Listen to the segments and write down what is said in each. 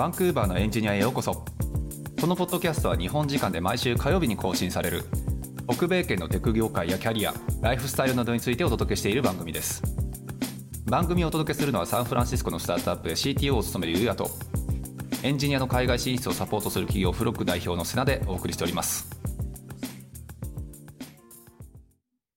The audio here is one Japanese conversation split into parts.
バンクーバーのエンジニアへようこそ。このポッドキャストは日本時間で毎週火曜日に更新される。北米圏のテク業界やキャリアライフスタイルなどについてお届けしている番組です。番組をお届けするのはサンフランシスコのスタートアップで CTO を務めるユうヤとエンジニアの海外進出をサポートする企業フロック代表のセナでお送りしております。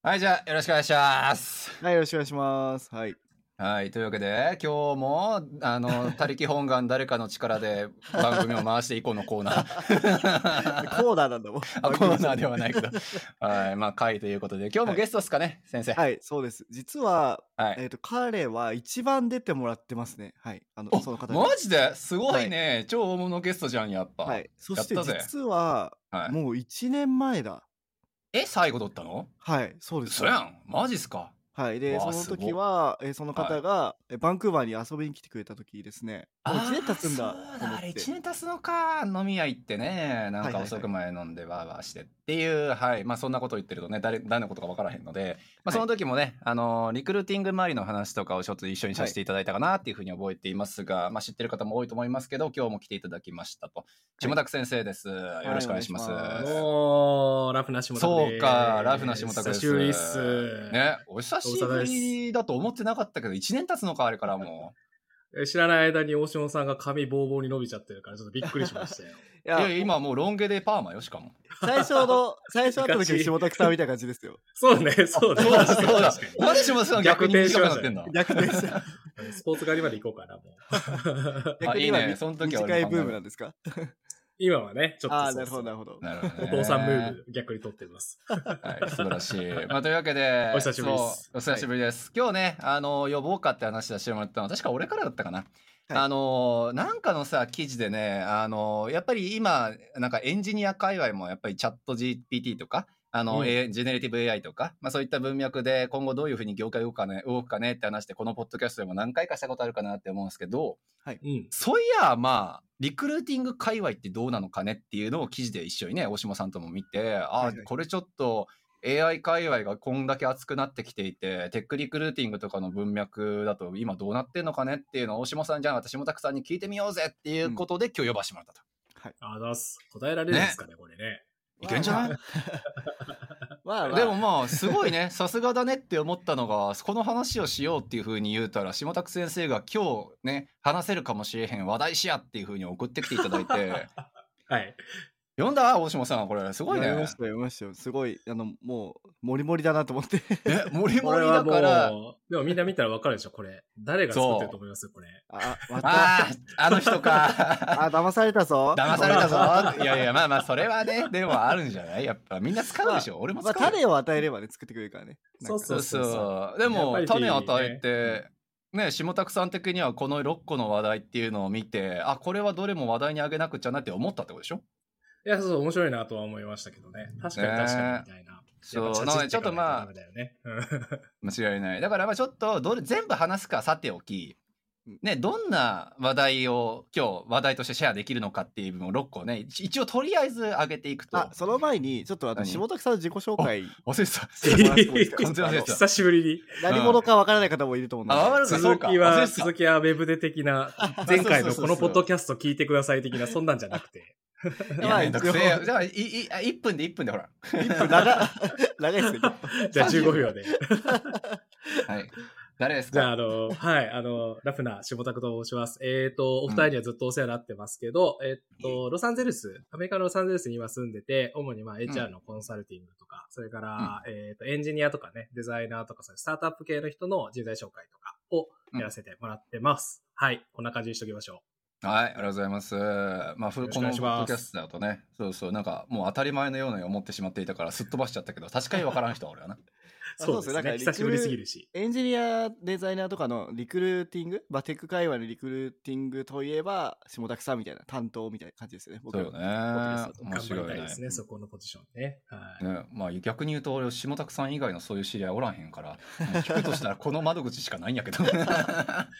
はいじゃあよろしくお願いします。はい、よろしくお願いします。はい。はいというわけで今日もあの 他力本願誰かの力で番組を回していこうのコーナー。コーナーなんだもん。あコーナーではないけど。はいまあ会ということで今日もゲストですかね、先生。はい、そうです。実は、はい。えっ、と、彼は一番出てもらってますね。はい。あの、おその方が。マジで？すごいね、超大物ゲストじゃんやっぱ、はい。そして実は、はい。もう1年前だ。え最後撮ったの？はい、そうです。そやん。マジっすか？はい。で、わあその時は、えーその方が、えバンクーバーに遊びに来てくれた時ですね。もう1年経つんだだあれと思って。1年経つのか。飲み屋行ってねなんかはいはいはい。遅くまで飲んでわーわーしてっていうはい。まあそんなこと言ってるとね誰誰のことか分からへんので、まあ、はい。その時もね、あのリクルーティング周りの話とかをちょっと一緒にさせていただいたかなっていうふうに覚えていますが、まあ、知ってる方も多いと思いますけど今日も来ていただきましたと。下田先生です、よろしくお願いします、もう、ラフな下田そうか、ラフな下田です。久しぶりっす。ね、お久しぶりだと思ってなかったけど、1年経つのか、あれからもえ知らない間に大島さんが髪ボーボーに伸びちゃってるから、ちょっとびっくりしましたよ。いう。や今もうロン毛でパーマよ、しかも。最初の、最初会った時の下田さんみたいな感じですよ。そうね、そうだ、そうだ、そうだ確か。なんで下田さん逆に短くなってんだ逆転した。に スポーツ狩りまで行こうかな、もう。逆に今いいねその時は短いブームなんですか？今はね、ちょっとああ、そうなるほど、なるほど。なるほど、お父さんムーブ逆に取ってます。はい、素晴らしい。まあ、というわけで、お久しぶりですお久しぶりです。今日ね、あの、呼ぼうかって話出してもらったのは、確か俺からだったかな。はいあのなんかのさ記事でねあのやっぱり今なんかエンジニア界隈もやっぱりチャット GPT とかあの、うんジェネレティブ AI とか、まあ、そういった文脈で今後どういうふうに業界動くかね動くかねって話してこのポッドキャストでも何回かしたことあるかなって思うんですけどうん。そういやまあリクルーティング界隈ってどうなのかねっていうのを記事で一緒にね大島さんとも見てあ、はいはいこれちょっと AI 界隈がこんだけ熱くなってきていてテックリクルーティングとかの文脈だと今どうなってんのかねっていうのを大島さんじゃあ私もたくさんに聞いてみようぜっていうことで、今日呼ばしてもらったと。あざっす。答えられるんですかね、これね。いけんじゃない？まあまあ、でもまあすごいね さすがだねって思ったのがこの話をしようっていうふうに言うたら下拓先生が今日ね話せるかもしれへん話題しやっていうふうに送ってきていただいて。はい。読んだ？大島さんこれすごいね読みましたよ、読みましたよ。すごい、あの、もう、もりもりだなと思って。えモリモリこれはもだからう、でもみんな見たらわかるでしょ、これ。誰が作ってると思いますこれ。あ、また？あああの人か あ、騙されたぞ。騙されたぞいやいやまあまあそれはねでもあるんじゃない？やっぱみんな使うでしょ、俺も使まあ、種を与えればね、作ってくれるからね。そうそうそうでも種与えてね、ね下拓さん的にはこの6個の話題っていうのを見てあこれはどれも話題にあげなくちゃなって思ったってことでしょ？いや、そうそう、面白いなとは思いましたけどね。確かに確かにみたいな。そうちょっとまあ間違いない。だからまあちょっとどれ全部話すかさておきうんね、どんな話題を今日話題としてシェアできるのかっていう部分を6個ね一一応とりあえず上げていくと。あ、その前に、ちょっとあの、何？下拓さんの自己紹介、忘れてた。久しぶりに。何者かわからない方もいると思うので。あわかるか。そうか。続きは、続きはウェブで的な、前回のこのポッドキャスト聞いてください的な、そんなんじゃなくて。いやめんどくせえよ。じゃあいいあ1分で1分でほら。1分長長いですね。じゃあ15秒で。はい。誰ですじゃあ、かあの、はい、あの、ラフな下拓と申します。えっ、と、お二人にはずっとお世話になってますけど、えっ、と、ロサンゼルス、アメリカのロサンゼルスに今住んでて、主にまあ HR のコンサルティングとか、それから、えっ、と、エンジニアとかね、デザイナーとか、そういうスタートアップ系の人の人材紹介とかをやらせてもらってます。はい、こんな感じにしときましょはい、ありがとうございます。まあ、このポッドキャストだとね、そうそう、なんかもう当たり前のように思ってしまっていたから、すっ飛ばしちゃったけど、確かにわからん人は俺はな。そうですね。なんか久しぶりすぎるし。エンジニア、デザイナーとかのリクルーティング、まあ、テック界隈のリクルーティングといえば、下拓さんみたいな、担当みたいな感じですよね。僕そうよね。面頑張白いねりたいですね、そこのポジションね。はい。ね、まあ逆に言うと俺下拓さん以外のそういう知り合いおらんへんから聞くとしたらこの窓口しかないんやけど い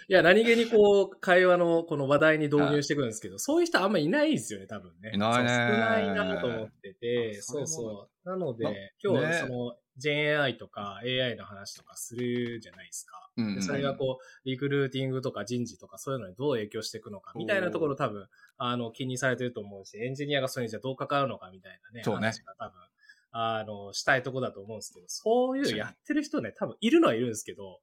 や、何気にこう、会話のこの話題に導入してくるんですけど、そういう人あんまいないですよね、多分ね。いないね少ないなと思ってて、そうそう。なので、な今日ね。その、ジェン AI とか、か AI の話とかするじゃないですか。うんうんでそれがこう、リクルーティングとか人事とかそういうのにどう影響していくのかみたいなところ多分、あの、気にされてると思うし、エンジニアがそれにじゃあどう関わるのかみたいなね、そうね。話が多分、あの、したいとこだと思うんですけど、そういうのやってる人ね、多分いるのはいるんですけど、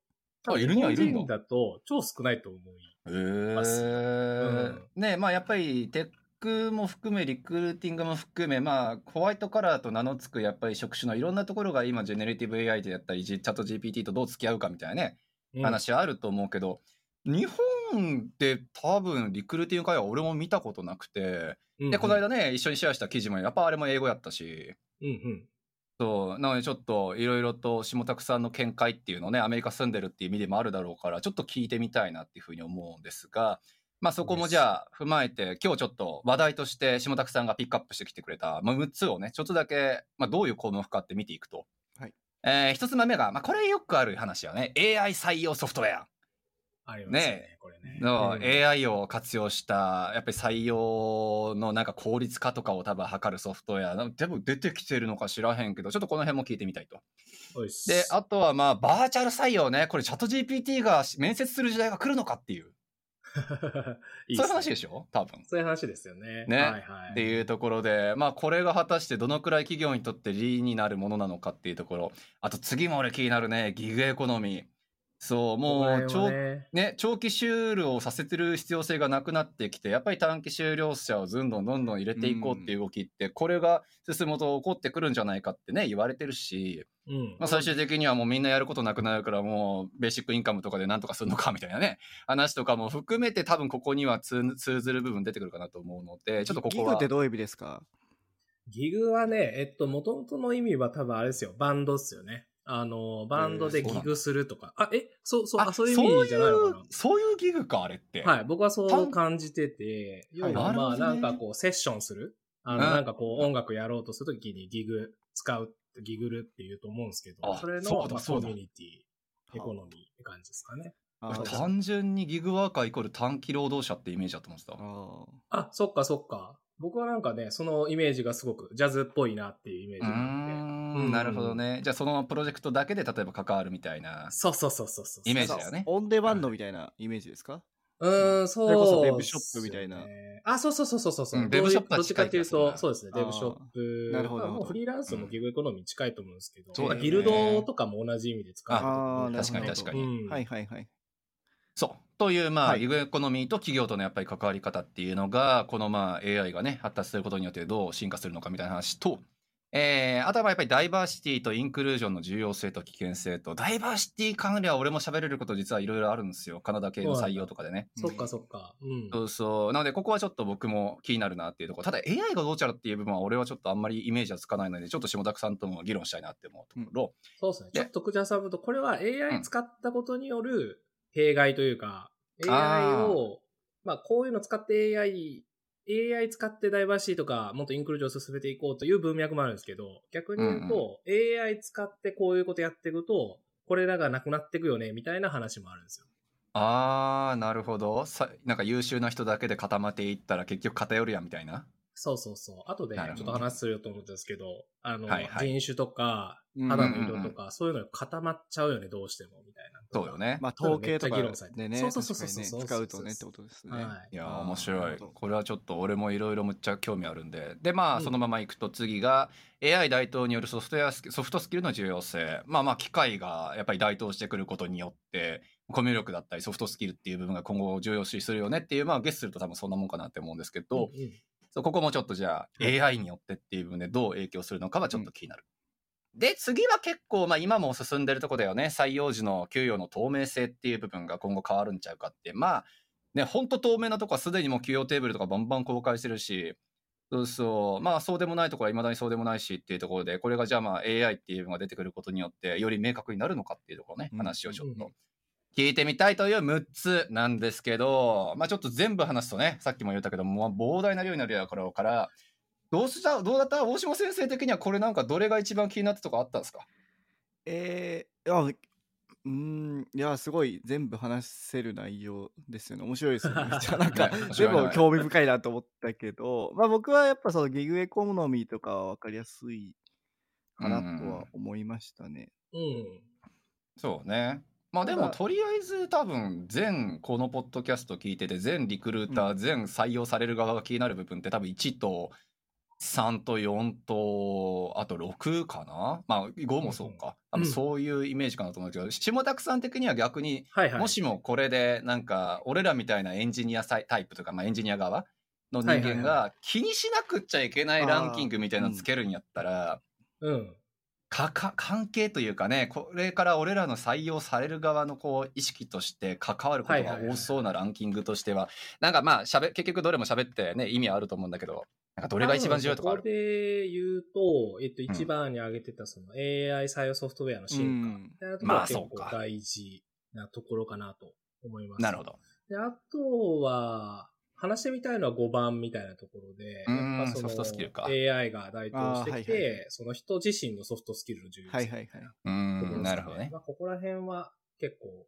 あいるにはいるんだ。だと超少ないと思う。へますえ、ねまあやっぱりテックも含めリクルーティングも含めまあホワイトカラーと名の付くやっぱり職種のいろんなところが今ジェネレティブ AI でやったりチャット GPT とどう付き合うかみたいなね、うん。話はあると思うけど日本で多分リクルーティング会は俺も見たことなくて、でこの間ね一緒にシェアした記事もやっぱあれも英語やったし。うんうん。そう。なのでちょっといろいろと下拓さんの見解っていうのをねアメリカ住んでるっていう意味でもあるだろうからちょっと聞いてみたいなっていうふうに思うんですがまあそこもじゃあ踏まえて今日ちょっと話題として下拓さんがピックアップしてきてくれた、まあ、6つをねちょっとだけ、まあ、どういう項目かって見ていくと、はい。え1つ目が、まあ、これよくある話はね。AI 採用ソフトウェア。ありますよねね、これね。のうん。AI を活用したやっぱり採用のなんか効率化とかを多分測るソフトウェアな多分出てきてるのか知らへんけどちょっとこの辺も聞いてみたいと。おいであとはまあバーチャル採用ね。これチャット GPT が面接する時代が来るのかっていういいっすねそういう話でしょ？多分。そういう話ですよね。ねはいはい。っていうところでまあこれが果たしてどのくらい企業にとって利になるものなのかっていうところあと次も俺気になるねギグエコノミーそうもう長ねね、長期収量をさせてる必要性がなくなってきてやっぱり短期収量者をどんどんどんどん入れていこうっていう動きって、これが進むと起こってくるんじゃないかってね言われてるし、うんまあ、最終的にはもうみんなやることなくなるからもうベーシックインカムとかでなんとかするのかみたいなね話とかも含めて多分ここには通通ずる部分出てくるかなと思うのでちょっとここはギグってどういう意味ですか？ギグはね、えっと、元々の意味は多分あれですよ。バンドっすよね。あの、バンドでギグするとか。あ、え、そう、そう、あ、そういう意味じゃないのかな。そういうギグかあれって、はい、僕はそう感じてて、要はまあなんかこうセッションする？あの、うん。なんかこう音楽やろうとするときにギグ使う、ギグルって言うと思うんですけど、あそれのまあコミュニティ、エコノミーって感じですかね。単純にギグワーカーイコール短期労働者ってイメージだと思ってた。あ、そっかそっか。僕はなんかね、そのイメージがすごくジャズっぽいなっていうイメージうーがあって。んなるほどね。じゃあそのプロジェクトだけで例えば関わるみたいなそうそうそうそうそう。イメージだよね。オンデマンドみたいなイメージですか？うーん、そう、それこそデブショップみたいな。あ、そうそうそうそうそう。う。んデブショップはどっちかっていうと、そうですね、デブショップ。なるほど。フリーランスもギグエコノミー近いと思うんですけど、そうだよね。ギルドとかも同じ意味で使うあーなるほど。確かに確かに。うん。はいはいはい。そうというまあ、はいエコノミーと企業とのやっぱり関わり方っていうのがこのまあ AI がね発達することによってどう進化するのかみたいな話と、えー、あとはやっぱりダイバーシティとインクルージョンの重要性と危険性とダイバーシティ関連は俺も喋れること実はいろいろあるんですよカナダ系の採用とかでね。そっかそっか。うん。そうそうなのでここはちょっと僕も気になるなっていうところただ AI がどうちゃらっていう部分は俺はちょっとあんまりイメージはつかないのでちょっと下田さんとも議論したいなって思うところ、そうですね。でちょっと口挟むと、これはう AI ん使ったことによる弊害というか、あ AI を、まあこういうの使って AI、AI 使ってダイバーシティとか、もっとインクルージョンを進めていこうという文脈もあるんですけど、逆に言うと、AI 使ってこういうことやっていくと、これらがなくなっていくよね、みたいな話もあるんですよ。あーなるほど。さなんか優秀な人だけで固まっていったら結局偏るやんみたいなそうそうそう。あとでなるほどちょっと話するよと思ったんですけど、あの、はいはい。人種とか、うん肌の色とか、そういうのが固まっちゃうよね、どうしても、みたいな。そうよね、まあ統計とかめっちゃ議論されてでね、そうそうそうそうそう。使うとねってことですね。はい。いや面白い。これはちょっと俺もいろいろむっちゃ興味あるんで。でまあ、うん。そのままいくと次が AI 台頭によるソフトウェアスキソフトスキルの重要性。まあまあ機械がやっぱり台頭してくることによってコミュ力だったりソフトスキルっていう部分が今後重要視するよねっていうまあゲスすると多分そんなもんかなって思うんですけど、うんうんそうここもちょっとじゃあ AI によってっていう部分でどう影響するのかはちょっと気になる。で次は結構、まあ、今も進んでるとこだよね採用時の給与の透明性っていう部分が今後変わるんちゃうかって。まあねほんと透明なとこはすでにもう給与テーブルとかバンバン公開してるしそうそう。まあそうでもないところはいまだにそうでもないしっていうところでこれがじゃあまあ AI っていう部分が出てくることによってより明確になるのかっていうところねうん。話をちょっと。うんうん聞いてみたいという6つなんですけど、まあちょっと全部話すとね、さっきも言ったけども、膨大な量になるやろから、どうした、どうだった？大島先生的にはこれなんかどれが一番気になったとかあったんですか？えー、あうーん、いや、すごい全部話せる内容ですよね。面白いですよね。めっちゃなんか全部興味深いなと思ったけど、まあ僕はやっぱそのギグエコノミーとかは分かりやすいかなとは思いましたね。うん。そうね。まあでもとりあえず多分全このポッドキャスト聞いてて全リクルーター、う全採用される側が気になる部分って多分1と3と4とあと6かな？まあ5もそうか、多分そういうイメージかなと思うんですけど下拓さん的には逆に。もしもこれでなんか俺らみたいなエンジニアタイプとか、まあ、エンジニア側の人間が気にしなくっちゃいけないランキングみたいなのつけるんやったら、うん。かか関係というかねこれから俺らの採用される側のこう意識として関わることが多そうなランキングとしてはなんかまあしゃべ結局どれも喋ってね意味はあると思うんだけどなんかどれが一番重要とかある？こで言うと、えっと、一番に挙げてたその AI 採用ソフトウェアの進化。うん。まあそうか。構大事なところかなと思います。なるほど。で、あとは、話してみたいのは5番みたいなところで、うんやっぱそのソフトスキルか。AI が台頭してきあーはいはいて、その人自身のソフトスキルの重要性はいはいはい。うところんですなるほどね。まあ、ここら辺は結構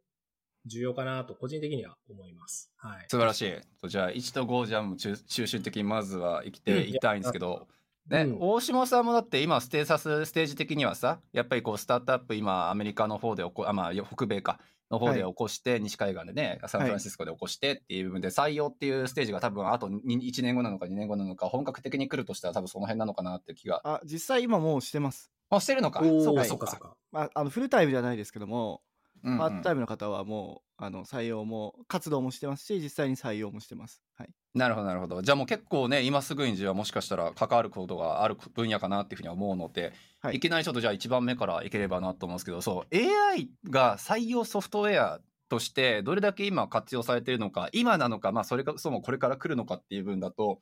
重要かなと個人的には思います。はい。素晴らしい。じゃあ1と5じゃあもう中中心的にまずは生きていきたいんですけど、ね、うん。大島さんもだって今ステータスステージ的にはさやっぱりこうスタートアップ今アメリカの方で起こあまあ北米かの方で起こして、西海岸でねサンフランシスコで起こしてっていう部分で採用っていうステージが多分あと1年後なのか2年後なのか本格的に来るとしたら多分その辺なのかなっていう気が。あ、実際今もうしてます。あしてるのか。そうかそかそうか。まあ、あのフルタイムじゃないですけども、うんうん。パートタイムの方はもうあの採用も活動もしてますし実際に採用もしてます。はい、なるほどなるほど。じゃあもう結構ね今すぐにじゃあもしかしたら関わることがある分野かなっていうふうには思うので、はい。い、きなりちょっとじゃあ1番目からいければなと思うんですけどそう AI が採用ソフトウェアとしてどれだけ今活用されているのか今なのかまあそれかそもこれから来るのかっていう部分だと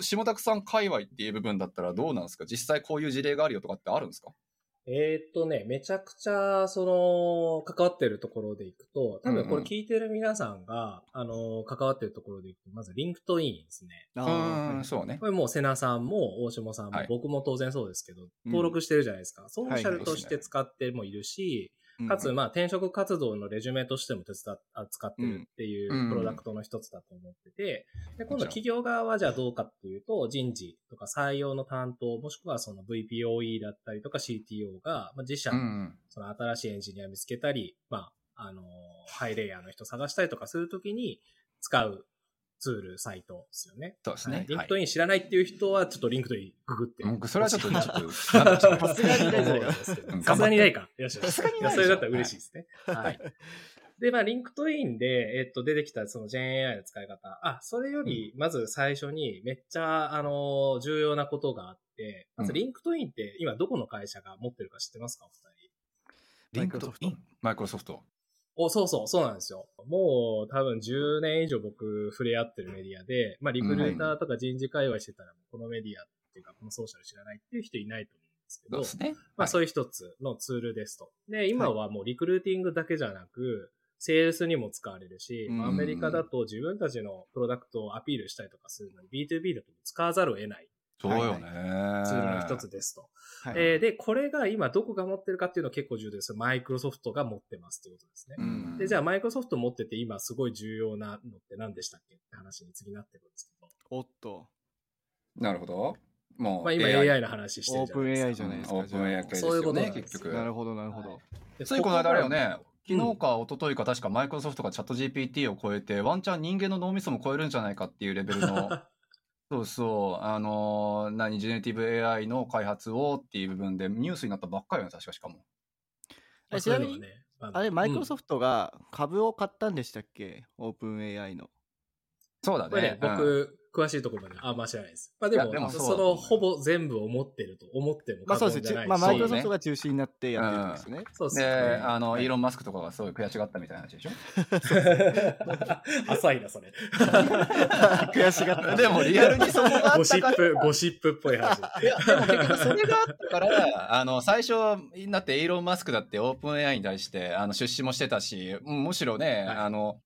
下拓さん界隈っていう部分だったらどうなんですか？実際こういう事例があるよとかってあるんですか？えーっとね、めちゃくちゃ、その、関わってるところでいくと、多分こうんうんれ聞いてる皆さんが、あの、関わってるところでいくと、まず、リンクトインですね。あうーんそうね。これもう、セナさんも、大下さんも、はい。僕も当然そうですけど、登録してるじゃないですか。ソーシャルとして使ってもいるし、うんかつ、まあ、転職活動のレジュメとしても手伝っ扱ってるっていうプロダクトの一つだと思ってて、で、今度企業側はじゃあどうかっていうと、人事とか採用の担当、もしくはその VPOE だったりとか CTO が、まあ、自社その新しいエンジニア見つけたり、まあ、あの、ハイレイヤーの人探したりとかするときに使うツール、サイトですよね。そうですねはいリンクトイン知らないっていう人は、ちょっとリンクトインググって。はい僕それはちょっとちょっと さすがにないじゃないかうんさすがにないか。よし。さすがにないそれだったら嬉しいですね。はい。で、まあ、リンクトインで、えっと、出てきたその GenAI の使い方。あ、それより、まず最初に、めっちゃ、あの、重要なことがあって、まず、リンクトインって、今どこの会社が持ってるか知ってますか？お二人。リンクトイン？マイクロソフトお、そうそう、そうなんですよ。もう多分10年以上僕触れ合ってるメディアで、まあリクルーターとか人事界隈してたら、このメディアっていうか、このソーシャル知らないっていう人いないと思うんですけど、そうですね。まあそういう一つのツールですと。で、今はもうリクルーティングだけじゃなく、セールスにも使われるし、アメリカだと自分たちのプロダクトをアピールしたりとかするのに B2B だと使わざるを得ないそうよねツールの一つですと。はいえーで、これが今どこが持ってるかっていうのは結構重要です。マイクロソフトが持ってますっていうことですね。うんで、じゃあマイクロソフト持ってて今すごい重要なのって何でしたっけって話に次なってくるんですけど。おっとなるほどもうまあ今 AI, の話してオープンるじゃないですか。AI じゃないですか。オープン AI 系ですそういうよねことなんです結局なるほどなるほど。はいでついこの間あれよ。ねうん昨日か一昨日か確かマイクロソフトがチャット GPT を超えてワンチャン人間の脳みそも超えるんじゃないかっていうレベルの そうそう。あのー何？ジェネラティブ AI の開発をっていう部分でニュースになったばっかりよね確かしかも。まあちなみにあれ、マイクロソフフトが株を買ったんでしたっけ？オープン AI の。そうだトこれねね、僕、詳しいところまで、あ、まあ知らないです。まあでも、でもそそのほぼ全部を持ってると思ってもまあそうですね。まあマイクロソフトが中心になってやってるんですね。そうですで、ね。あの、はいイーロン・マスクとかがすごい悔しがったみたいな話でしょ？浅いな、それ。悔しがった。でもリアルにそこがあゴったからシップ、ゴシップっぽい話。いや、でも結局それがあったから、あの、最初、だってイーロン・マスクだってオープン AI に対して、あの、出資もしてたし、うんむしろね、はいあの、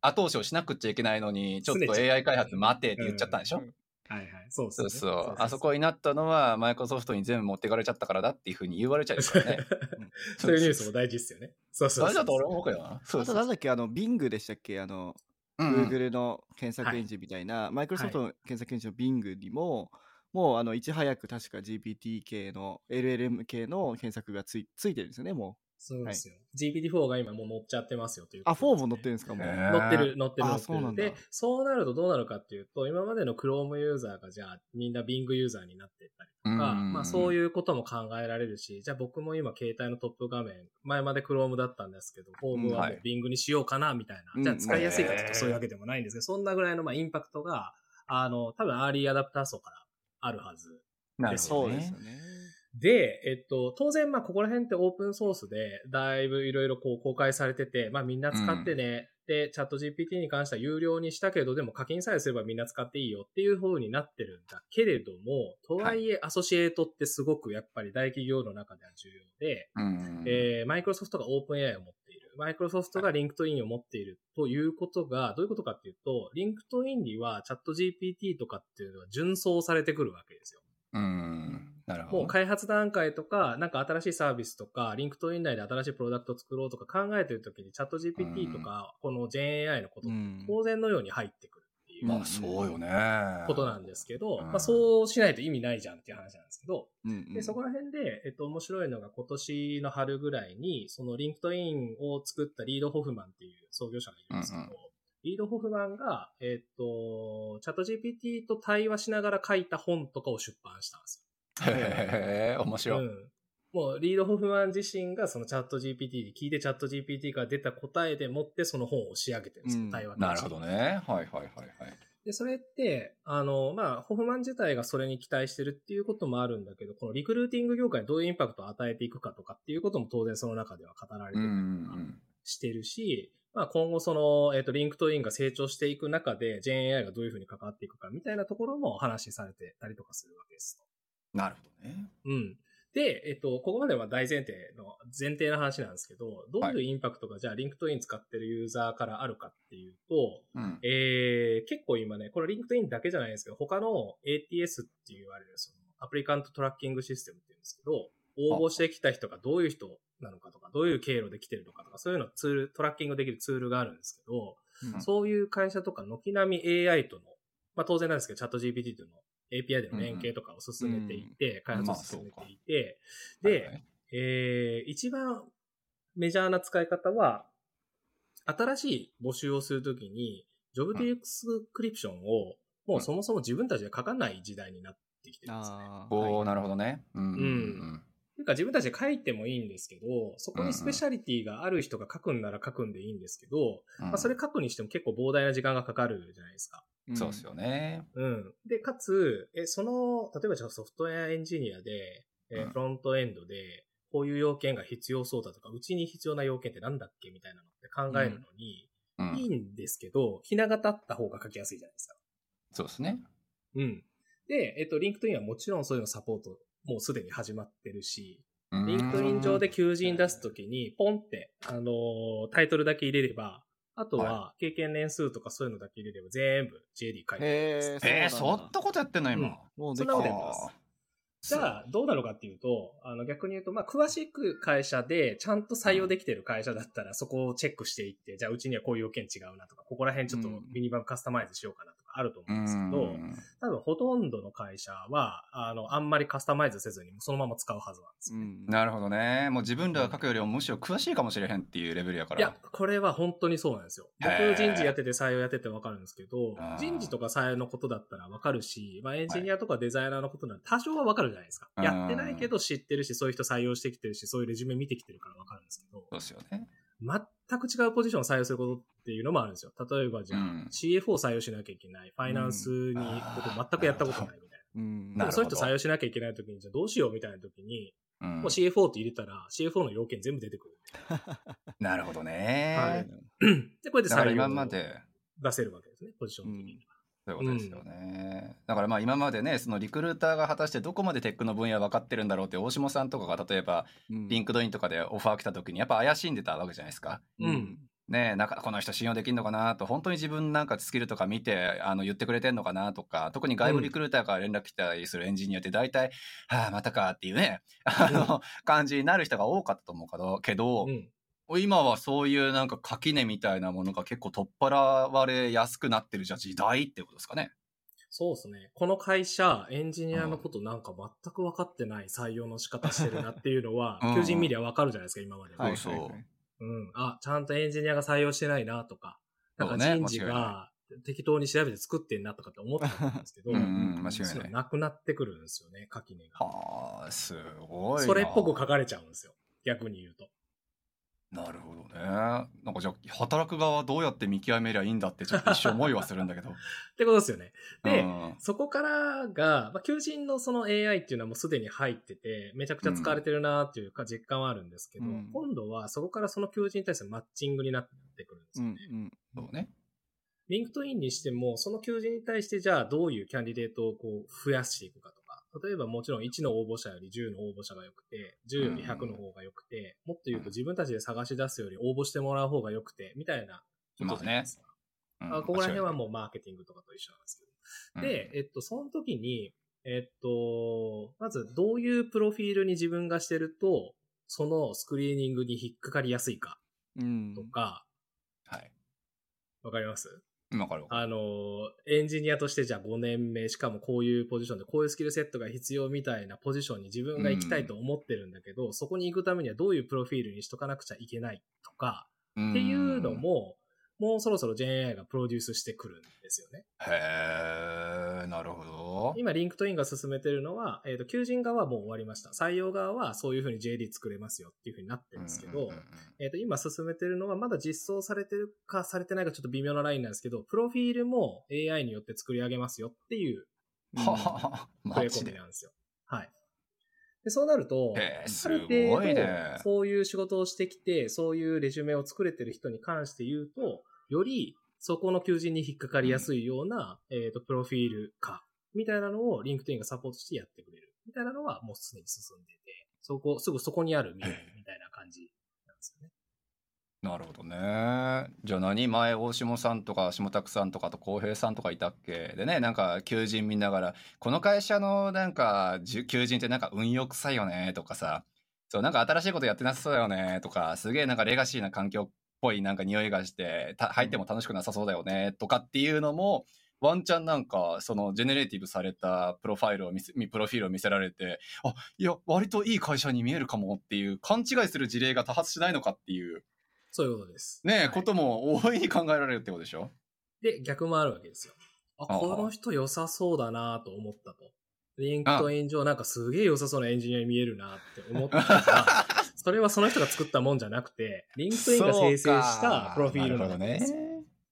後押しをしなくちゃいけないのに、ちょっと AI 開発待てって言っちゃったんでしょ、うん。はいはい。そうそうそそうう。あそこになったのは、マイクロソフトに全部持ってかれちゃったからだっていうふうに言われちゃうからね。そういうニュースも大事ですよね。そうそうそう。それだと俺思うけどな。そうあとそう。なんだっけ、あの、Bing でしたっけ？あの、うん。うん Google の検索エンジンみたいな、マイクロソフトの検索エンジンの Bing にも、もうあのいち早く確か GPT 系の LLM 系の検索がついついてるんですよねもそうですよ。GPT-4 が今もう乗っちゃってますよといううあ4も載ってるるんですかもう乗ってる、乗ってる、乗ってる。あそうなんだで、そうなるとどうなるかっていうと、今までの Chrome ユーザーがじゃあみんな Bing ユーザーになっていったりとか、うんまあそういうことも考えられるし、じゃあ僕も今携帯のトップ画面、前まで Chrome だったんですけど、ホームはもう Bing にしようかなみたいな。うんじゃあ使いやすいかというとそういうわけでもないんですけど、そんなぐらいのまあインパクトが、あの、多分アーリーアダプター層からあるはず。なるほどねそうですよ。ねで、えっと、当然、まあ、ここら辺ってオープンソースで、だいぶいろいろこう公開されてて、まあ、みんな使ってね、で、チャット GPT に関しては有料にしたけど、でも課金さえすればみんな使っていいよっていう風になってるんだけれども、とはいえ、アソシエイトってすごくやっぱり大企業の中では重要で、うんえーマイクロソフトがオープン AI を持っている。マイクロソフトがリンクトインを持っている。ということが、どういうことかっていうと、リンクトインにはチャット GPT とかっていうのは順送されてくるわけですよ。うん。なるほど。もう開発段階とか、なんか新しいサービスとか、リンクトイン内で新しいプロダクトを作ろうとか考えてるときに、チャット GPT とか、この GenAI のこと、うん当然のように入ってくるっていうまあそうよね。ことなんですけど、うんまあそうしないと意味ないじゃんっていう話なんですけど、うんうんで、そこら辺で、えっと、面白いのが今年の春ぐらいに、そのリンクトインを作ったリード・ホフマンっていう創業者がいるんですけど、うんうんリード・ホフマンが、えっと、チャット GPT と対話しながら書いた本とかを出版したんですよ。へえ、面白い。うん。もう、リード・ホフマン自身がそのチャット GPT に聞いてチャット GPT から出た答えでもってその本を仕上げてるんですよ、うん対話なるほどね。はいはいはいはい。で、それって、あの、まあ、ホフマン自体がそれに期待してるっていうこともあるんだけど、このリクルーティング業界にどういうインパクトを与えていくかとかっていうことも当然その中では語られてうんうるんしてるし、まあ今後その、えっ、と、リンクトインが成長していく中で、GenAI がどういうふうに関わっていくかみたいなところもお話しされてたりとかするわけです。うん。なるほどね。うん。で、えっと、ここまでは大前提の、前提の話なんですけど、どういうインパクトが、じゃあ、リンクトイン使ってるユーザーからあるかっていうと、うん。えー、結構今ね、これリンクトインだけじゃないですけど、他の ATS って言われる、その、 applicant tracking system って言うんですけど、応募してきた人がどういう人なのかとか、どういう経路で来てるのかとか、そういうのツール、トラッキングできるツールがあるんですけど、うん。そういう会社とか、軒並み AI との、まあ当然なんですけど、チャット GPT との API での連携とかを進めていて、開発を進めていて、で、はいえー、一番メジャーな使い方は、新しい募集をするときに、ジョブディスクリプションを、もうそもそも自分たちで書かない時代になってきてるんですね。おおはい。なるほどね。うん。うんというか自分たちで書いてもいいんですけど、そこにスペシャリティがある人が書くんなら書くんでいいんですけど、うん。まあ、それ書くにしても結構膨大な時間がかかるじゃないですか。んそうですよね。うん。で、かつ、え、その、例えばじゃあソフトウェアエンジニアで、えフロントエンドで、こういう要件が必要そうだとか、うちに必要な要件ってなんだっけみたいなのって考えるのに、うんいいんですけど、ひな形あった方が書きやすいじゃないですか。そうですね。うん。で、えっと、リンクトインはもちろんそういうのサポート、もうすでに始まってるし、うんリンクトイン上で求人出すときに、ポンって、あのータイトルだけ入れれば、あとは経験年数とかそういうのだけ入れれば全部 JD 書いてへるんです。ええー、そんなことやってんの？今。もうそんなことやってはますあ。じゃあ、どうなのかっていうと、あの、逆に言うと、まあ、詳しく会社で、ちゃんと採用できてる会社だったら、そこをチェックしていって、じゃあ、うちにはこういう要件違うなとか、ここら辺ちょっとうんミニバムカスタマイズしようかなとかあると思ううんですけど、ん。多分ほとんどの会社は、あの、あんまりカスタマイズせずに、そのまま使うはずなんですよ。うんなるほどね。もう自分らが書くよりもむしろ詳しいかもしれへんっていうレベルやから。いや、これは本当にそうなんですよ。僕人事やってて採用やっててわかるんですけど人事とか採用のことだったらわかるし、まあエンジニアとかデザイナーのことなんて多少はわかるじゃないですか。うんやってないけど知ってるし、そういう人採用してきてるし、そういうレジュメ見てきてるからわかるんですけど、そうですよね。全く違うポジションを採用することっていうのもあるんですよ。例えばじゃあ、うん CFO を採用しなきゃいけない、ファイナンスにこと全くやったことないみたいな。なるほどそういう人採用しなきゃいけないときに、じゃあどうしようみたいなときに、うんもう CFO って入れたら、CFO の要件全部出てくる。なるほどね。はい で、これでだから採用を出せるわけですね、ポジション的に。そういうことですよね。だからまあ今までね、そのリクルーターが果たしてどこまでテックの分野分かってるんだろうって大下さんとかが例えばうんリンクドインとかでオファー来た時にやっぱ怪しんでたわけじゃないですか。うんねえ、なんかこの人信用できるのかなと、本当に自分なんかスキルとか見てあの言ってくれてんのかなとか、特に外部リクルーターから連絡来たりするエンジニアって大体、はあ、またかっていうね、あの、感じになる人が多かったと思うけど、けど、うん。今はそういうなんか垣根みたいなものが結構取っ払われやすくなってるじゃあ時代ってことですかね。そうですね。この会社、エンジニアのことなんか全く分かってない採用の仕方してるなっていうのは、うん求人見りゃ分かるじゃないですか、今までは。はいそうそううん。あ、ちゃんとエンジニアが採用してないなとか、なんか人事が適当に調べて作ってんなとかって思ってたんですけど、うんうん間違いそうないなくなってくるんですよね、垣根が。はあ、すごいな。それっぽく書かれちゃうんですよ。逆に言うと。なるほどね。なんかじゃあ、働く側はどうやって見極めりゃいいんだってちょっと一生思いはするんだけど。ってことですよね。でうんそこからが、まあ、求人のその AI っていうのはもうすでに入ってて、めちゃくちゃ使われてるなっていうか実感はあるんですけど、うん今度はそこからその求人に対してマッチングになってくるんですよね。うんうんそうね。リンクトインにしても、その求人に対してじゃあどういう candidate をこう増やしていくかとか、例えばもちろん1の応募者より10の応募者が良くて、10より100の方が良くて、もっと言うと自分たちで探し出すより応募してもらう方が良くて、みたいなことですか。うんあここら辺はもうマーケティングとかと一緒なんですけど。で、、えっと、その時に、えっと、まずどういうプロフィールに自分がしてると、そのスクリーニングに引っかかりやすいかうんとか、はい。わかります？あの、エンジニアとしてじゃあ5年目、しかもこういうポジションでこういうスキルセットが必要みたいなポジションに自分が行きたいと思ってるんだけど、そこに行くためにはどういうプロフィールにしとかなくちゃいけないとか、っっていうの、も、もうそろそろ GenAI がプロデュースしてくるんですよね。へえ、なるほど。今、リンクトインが進めてるのは、えっ、と、求人側はもう終わりました。採用側はそういうふうに JD 作れますよっていうふうになってるんですけど、えっ、と、今進めてるのは、まだ実装されてるかされてないかちょっと微妙なラインなんですけど、プロフィールも AI によって作り上げますよっていうなんですよ。はい。でそうなると、ある程すごいね度、そういう仕事をしてきて、そういうレジュメを作れてる人に関して言うと、よりそこの求人に引っかかりやすいような、えっ、と、プロフィール化みたいなのをリンクトインがサポートしてやってくれる。みたいなのはもうすでに進んでて、そこ、すぐそこにあるみたいな感じなんですよね。なるほどね。じゃあ何？前大下さんとか下拓さんとかあと浩平さんとかいたっけ？でねなんか求人見ながらこの会社のなんか求人ってなんか運用臭いよねとかさそうなんか新しいことやってなさそうだよねとかすげえなんかレガシーな環境っぽいなんか匂いがしてた入っても楽しくなさそうだよねとかっていうのもワンチャンなんかその generative されたプロファイルを見せプロフィールを見せられてあいや割といい会社に見えるかもっていう勘違いする事例が多発しないのかっていうそういうことです。ねえ、はいことも大いに考えられるってことでしょ？で、逆もあるわけですよ。あ、この人良さそうだなと思ったと。リンクトイン上なんかすげえ良さそうなエンジニアに見えるなって思ったら、それはその人が作ったもんじゃなくて、リンクトインが生成したプロフィールなんです。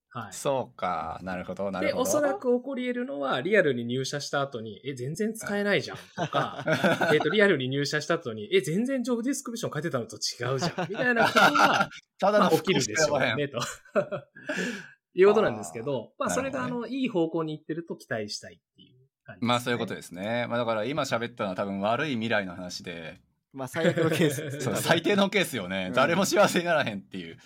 はい。そうか。なるほど、なるで、ほど。おそらく起こり得るのは、リアルに入社した後に、え、全然使えないじゃんとか、えっと、リアルに入社した後に、え、全然ジョブディスクリプション書いてたのと違うじゃん、みたいなことが、ただのまあ、起きるでしょうね、と。いうことなんですけど、まあ、それが、あの、いい方向に行ってると期待したいっていう感じです、ね。まあそういうことですね。まあだから今喋ったのは多分悪い未来の話で、まあ最悪のケース最低のケースよねう。ん誰も幸せにならへんっていう。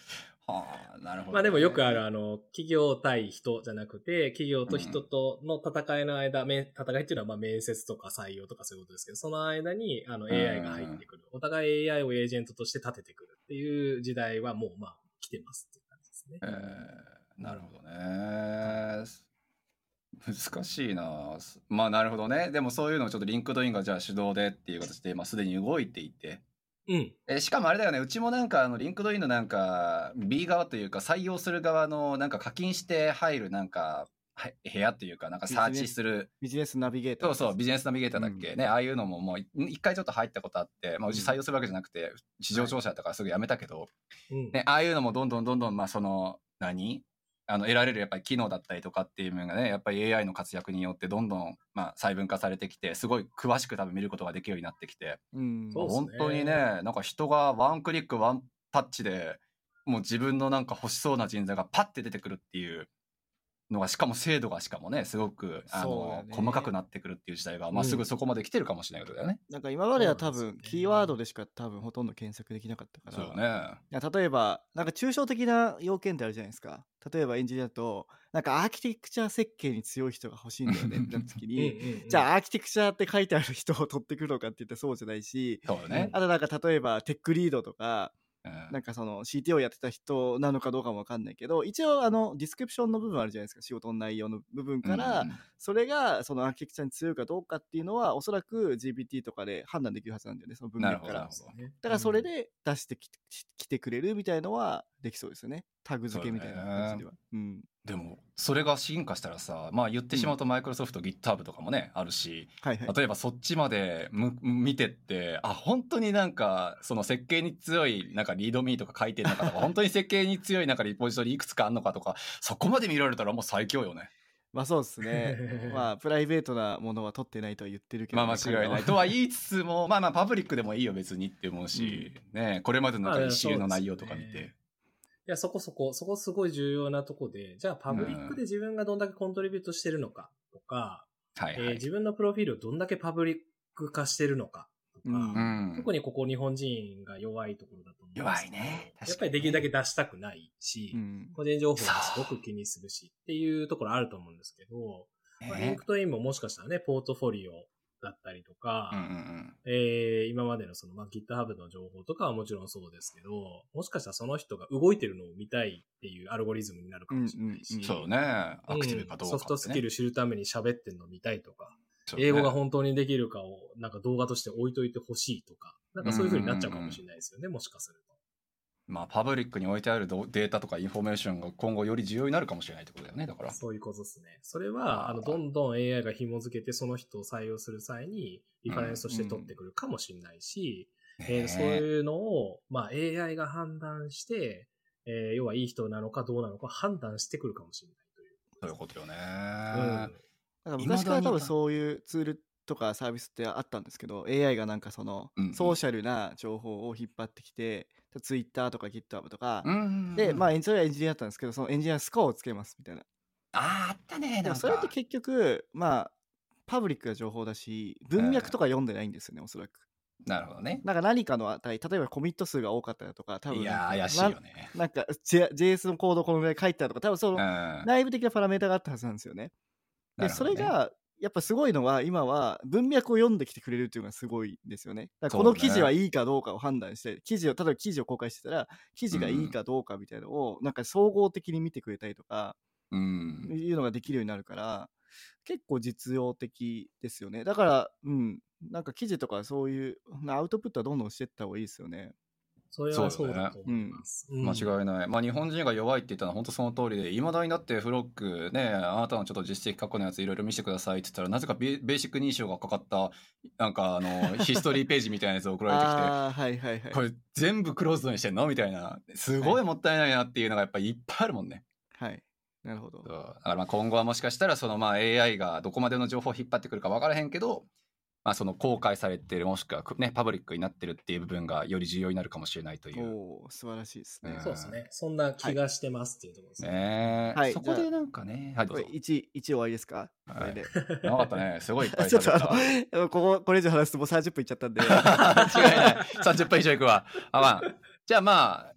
はあ、なるほど、まあでもよくある、あの、企業対人じゃなくて、企業と人との戦いの間、め戦いっていうのはまあ面接とか採用とかそういうことですけど、その間にあの AI が入ってくる。お互い AI をエージェントとして立ててくるっていう時代はもうまあ来てますっていう感じですね。えーなるほどね。難しいな。まあなるほどね。でもそういうのをちょっとリンクドインがじゃあ主導でっていう形で、まあすでに動いていて。うん。えしかもあれだよねうちもなんかあのリンクドインのなんか B 側というか採用する側のなんか課金して入るなんかはい部屋というかなんかサーチするビジネスナビゲーター。そうそうビジネスナビゲーターだっけ、うんねああいうのももうい一回ちょっと入ったことあって、まあ、うち採用するわけじゃなくて市場調査だからすぐやめたけど、うん。ね、ああいうのもどんどんどんどんまあその何？あの得られるやっぱり機能だったりとかっていうのがねやっぱり AI の活躍によってどんどんまあ細分化されてきてすごい詳しく多分見ることができるようになってきてうん。本当にねなんか人がワンクリックワンタッチでもう自分のなんか欲しそうな人材がパッて出てくるっていうのがしかも精度がしかもねすごくあの、だね細かくなってくるっていう時代が、まあ、うんすぐそこまで来てるかもしれないことだよね。なんか今までは多分キーワードでしか多分ほとんど検索できなかったから。そうね。いや例えば、なんか抽象的な要件ってあるじゃないですか。例えばエンジニアだと、なんかアーキテクチャ設計に強い人が欲しいんだよね ってなった時うんに、うんうんじゃあアーキテクチャって書いてある人を取ってくるのかって言ったらそうじゃないし、そうね。あとなんか例えばテックリードとか、うんなんかその CTO やってた人なのかどうかもわかんないけど一応あのディスクリプションの部分あるじゃないですか仕事の内容の部分から、うんそれがそのアーキテクチャに強いかどうかっていうのはおそらく GPT とかで判断できるはずなんだよねその文脈から。だからそれで出してきて,、きてくれるみたいのはできそうですよね。タグ付けみたいな感じでは。うん。でもそれが進化したらさまあ言ってしまうとマイクロソフト GitHub とかもねあるしはいはい。例えばそっちまでむ見てってあ本当になんかその設計に強いなんかリードミーとか書いてるのかとか 本当に設計に強いなんかリポジトリいくつかあんのかとかそこまで見られたらもう最強よね。まあそうですね。まあプライベートなものは取ってないとは言ってるけど、まあ間違いない。とは言いつつもまあまあパブリックでもいいよ別にって思うし、ねこれまでのなんか一周の内容とか見てや、そこそこ、そこすごい重要なとこで、じゃあパブリックで自分がどんだけコントリビュートしてるのかとか、はいはい。えー自分のプロフィールをどんだけパブリック化してるのかとか、うん。うん特にここ日本人が弱いところだと思うんです弱いね。やっぱりできるだけ出したくないし、うん。個人情報もすごく気にするしっていうところあると思うんですけど、まあ、ね。リンクトインももしかしたらね、ポートフォリオだったりとか、うんうんうん。えー今までのその、まあ、GitHub の情報とかはもちろんそうですけど、もしかしたらその人が動いてるのを見たいっていうアルゴリズムになるかもしれないし、うんうんそうね。アクティブかどうか、ソフトスキル知るために喋ってるのを見たいとか、ね。英語が本当にできるかをなんか動画として置いといてほしいとか、なんかそういう風になっちゃうかもしれないですよね、もしかすると。まあ、パブリックに置いてあるドデータとかインフォメーションが今後より重要になるかもしれないってことだよね。だから。そういうことですね。それは、あの、どんどん AI が紐付けてその人を採用する際に、リファレンスとして取ってくるかもしれないし、えーそうねいうのを、まあ、AI が判断して、えー要はいい人なのかどうなのか判断してくるかもしれないという。そういうことよね。うんなんか昔から多分そういうツールとかサービスってあったんですけど AI がなんかそのうんうんソーシャルな情報を引っ張ってきて Twitter とか GitHub とか。でまあエンジニアはエンジニアだったんですけどそのエンジニアスコアをつけますみたいな。あーあったね。でもなんか。それって結局まあパブリックな情報だし文脈とか読んでないんですよねおそらく。なるほどね。なんか何かの値例えばコミット数が多かったりとか多分いやー、怪しいなよね。なんか J- JS のコードこのぐらい書いてあるとか多分その内部的なパラメータがあったはずなんですよね。で、それ、がやっぱすごいのは今は文脈を読んできてくれるっていうのがすごいですよね。だからこの記事はいいかどうかを判断して、記事を例えば記事を公開してたら記事がいいかどうかみたいなのをなんか総合的に見てくれたりとかうん。いうのができるようになるから結構実用的ですよね。だからうんなんか記事とかそういうアウトプットはどんどんしていった方がいいですよね。それはそうだと思います。うん間違いない。まあ日本人が弱いって言ったのは本当その通りで、いまだになってフロックね、あなたのちょっと実績過去のやついろいろ見せてくださいって言ったら、なぜかベベーシック認証がかかった、なんかあの、ヒストリーページみたいなやつ送られてきて、はいはいはい。これ全部クローズドにしてんの？みたいな。すごいもったいないなっていうのがやっぱりいっぱいあるもんね。はい。なるほど。だからまあ今後はもしかしたらそのまあ AI がどこまでの情報を引っ張ってくるか分からへんけど、まあその公開されてるもしくはね、パブリックになってるっていう部分がより重要になるかもしれないという。おお素晴らしいですね。うんそうですね。そんな気がしてますっていうところですね。ねえ、はいそこでなんかね、はいどこれうぞ。1、1終わりですか、はいこれで。なかったね。すごいいっぱい ちょっと。あの、ここ、これ以上話すともう30分いっちゃったんで。違いない。30分以上いくわ。あ、まあ。じゃあまあ、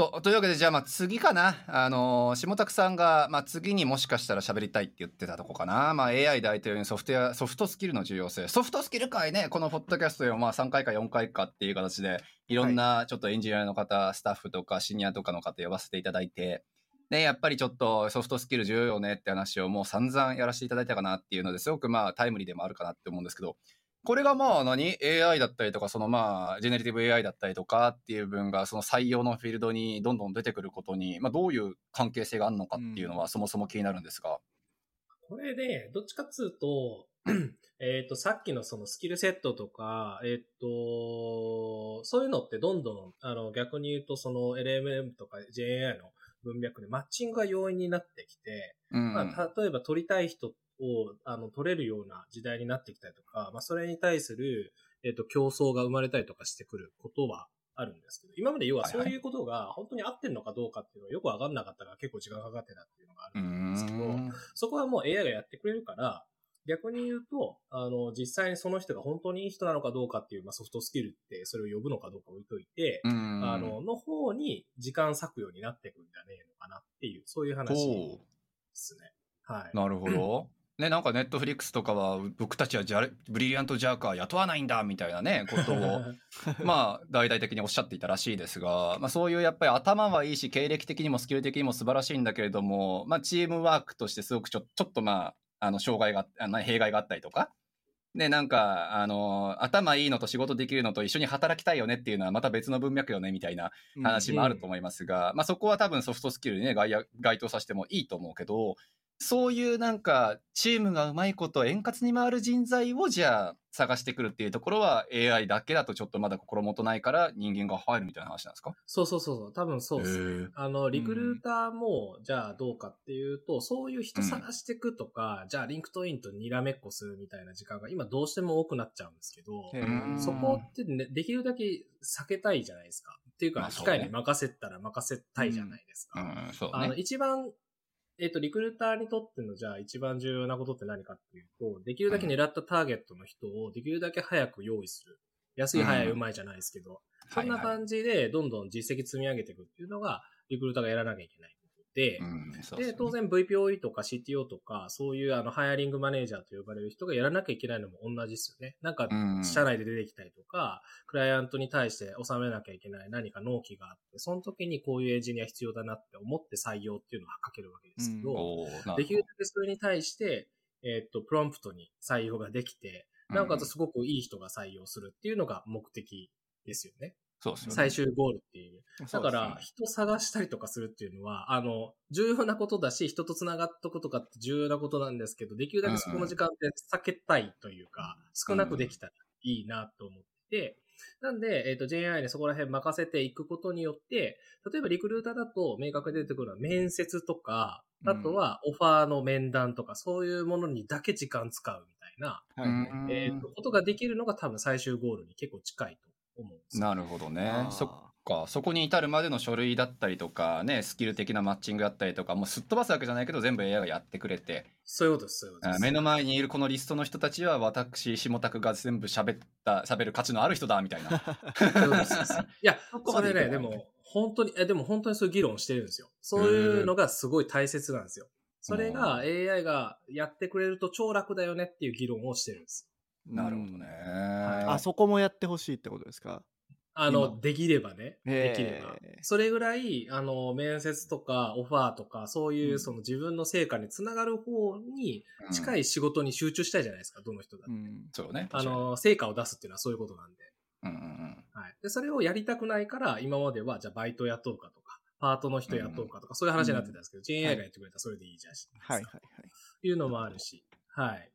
そう。というわけで、じゃあまあ次かな。あのー下拓さんが、まあ次にもしかしたら喋りたいって言ってたとこかな。まあ AI 大統領にソフトウェア、ソフトスキルの重要性。ソフトスキル会ね、このポッドキャストでもまあ3回か4回かっていう形で、いろんなちょっとエンジニアの方、スタッフとかシニアとかの方呼ばせていただいて、ね、やっぱりちょっとソフトスキル重要よねって話をもう散々やらせていただいたかなっていうのですごくまあタイムリーでもあるかなって思うんですけど、これがまあ何 ?AI だったりとか、そのまあ、ジェネリティブ AI だったりとかっていう分が、その採用のフィールドにどんどん出てくることに、まあどういう関係性があるのかっていうのはそもそも気になるんですが。これね、どっちかっつうと、えっと、さっきのそのスキルセットとか、えっ、と、そういうのってどんどん、あの、逆に言うとその LMM とか JAI の文脈でマッチングが容易になってきて、うん。まあ、例えば取りたい人をあの取れるような時代になってきたりとか、まあ、それに対する、えっと競争が生まれたりとかしてくることはあるんですけど、今まで要はそういうことが本当に合ってるのかどうかっていうのはよくわかんなかったから結構時間かかってたっていうのがあうるんですけど、ん。そこはもう AI がやってくれるから、逆に言うと、あの、実際にその人が本当にいい人なのかどうかっていう、まあ、ソフトスキルってそれを呼ぶのかどうか置いといて、うん。あの、の方に時間割くようになってくんじゃねえのかなっていう、そういう話でほすね。はい。う。なるほど。ね、なんかネットフリックスとかは僕たちはジャブリリアントジャーカー雇わないんだみたいなねことを まあ大々的におっしゃっていたらしいですが、まあ、そういうやっぱり頭はいいし経歴的にもスキル的にも素晴らしいんだけれども、まあ、チームワークとしてすごくちょちょっとまああの障害があの弊害があったりとか。で、なんか、あの、頭いいのと仕事できるのと一緒に働きたいよねっていうのはまた別の文脈よねみたいな話もあると思いますが、うん、まあそこは多分ソフトスキルにね、該該当させてもいいと思うけど、そういうなんかチームがうまいこと円滑に回る人材をじゃあ探してくるっていうところは AI だけだとちょっとまだ心もとないから人間が入るみたいな話なんですか？そうそうそうそう。多分そうですね。あの、リクルーターもじゃあどうかっていうと、そういう人探していくとか、うん、じゃあリンクトインとにらめっこするみたいな時間が今どうしても多くなっちゃうんですけど、そこって、ね、できるだけ避けたいじゃないですか。っていうか、機械に任せたら任せたいじゃないですか。あの、一番えっ、と、リクルーターにとってのじゃあ一番重要なことって何かっていうと、できるだけ狙ったターゲットの人をできるだけ早く用意する。安い早いうまいじゃないですけど、そんな感じでどんどん実績積み上げていくっていうのが、リクルーターがやらなきゃいけない。で、うんでね、当然 VPOE とか CTO とか、そういうあの、ハイアリングマネージャーと呼ばれる人がやらなきゃいけないのも同じですよね。なんか、社内で出てきたりとか、クライアントに対して収めなきゃいけない何か納期があって、その時にこういうエンジニア必要だなって思って採用っていうのはかけるわけですけど、うん、できるだけそれに対して、えっ、と、プロンプトに採用ができて、なおかつすごくいい人が採用するっていうのが目的ですよね。そうですね。最終ゴールっていう。だから、人探したりとかするっていうのは、あの、重要なことだし、人と繋がっとくとかって重要なことなんですけど、できるだけそこの時間って避けたいというか、少なくできたらいいなと思って、なんで、えっ、ー、と、JI にそこら辺任せていくことによって、例えばリクルーターだと明確に出てくるのは面接とか、あとはオファーの面談とか、そういうものにだけ時間使うみたいな、えっ、と、ことができるのが多分最終ゴールに結構近いと思うんですなるほどね。そっか。そこに至るまでの書類だったりとか、ね、スキル的なマッチングだったりとか、もうすっ飛ばすわけじゃないけど、全部 AI がやってくれて。そういうことです、そういうことです。目の前にいるこのリストの人たちは、私、下拓が全部喋った、喋る価値のある人だ、みたいな。いや、それね、でも、本当に、え、でも本当にそういう議論してるんですよ。そういうのがすごい大切なんですよ。それが AI がやってくれると超楽だよねっていう議論をしてるんです。なるほどね。あそこもやってほしいってことですか？あの、できればね。できれば。それぐらい、あの、面接とかオファーとか、そういう、その自分の成果につながる方に近い仕事に集中したいじゃないですか、どの人だって。うん、そうね。あの、成果を出すっていうのはそういうことなんで。うんうんうん。はい。で、それをやりたくないから、今までは、じゃあバイト雇うかとか、パートの人雇うかとか、そういう話になってたんですけど、JAI がやってくれたらそれでいいじゃん。はいはいはい。いうのもあるし、はい。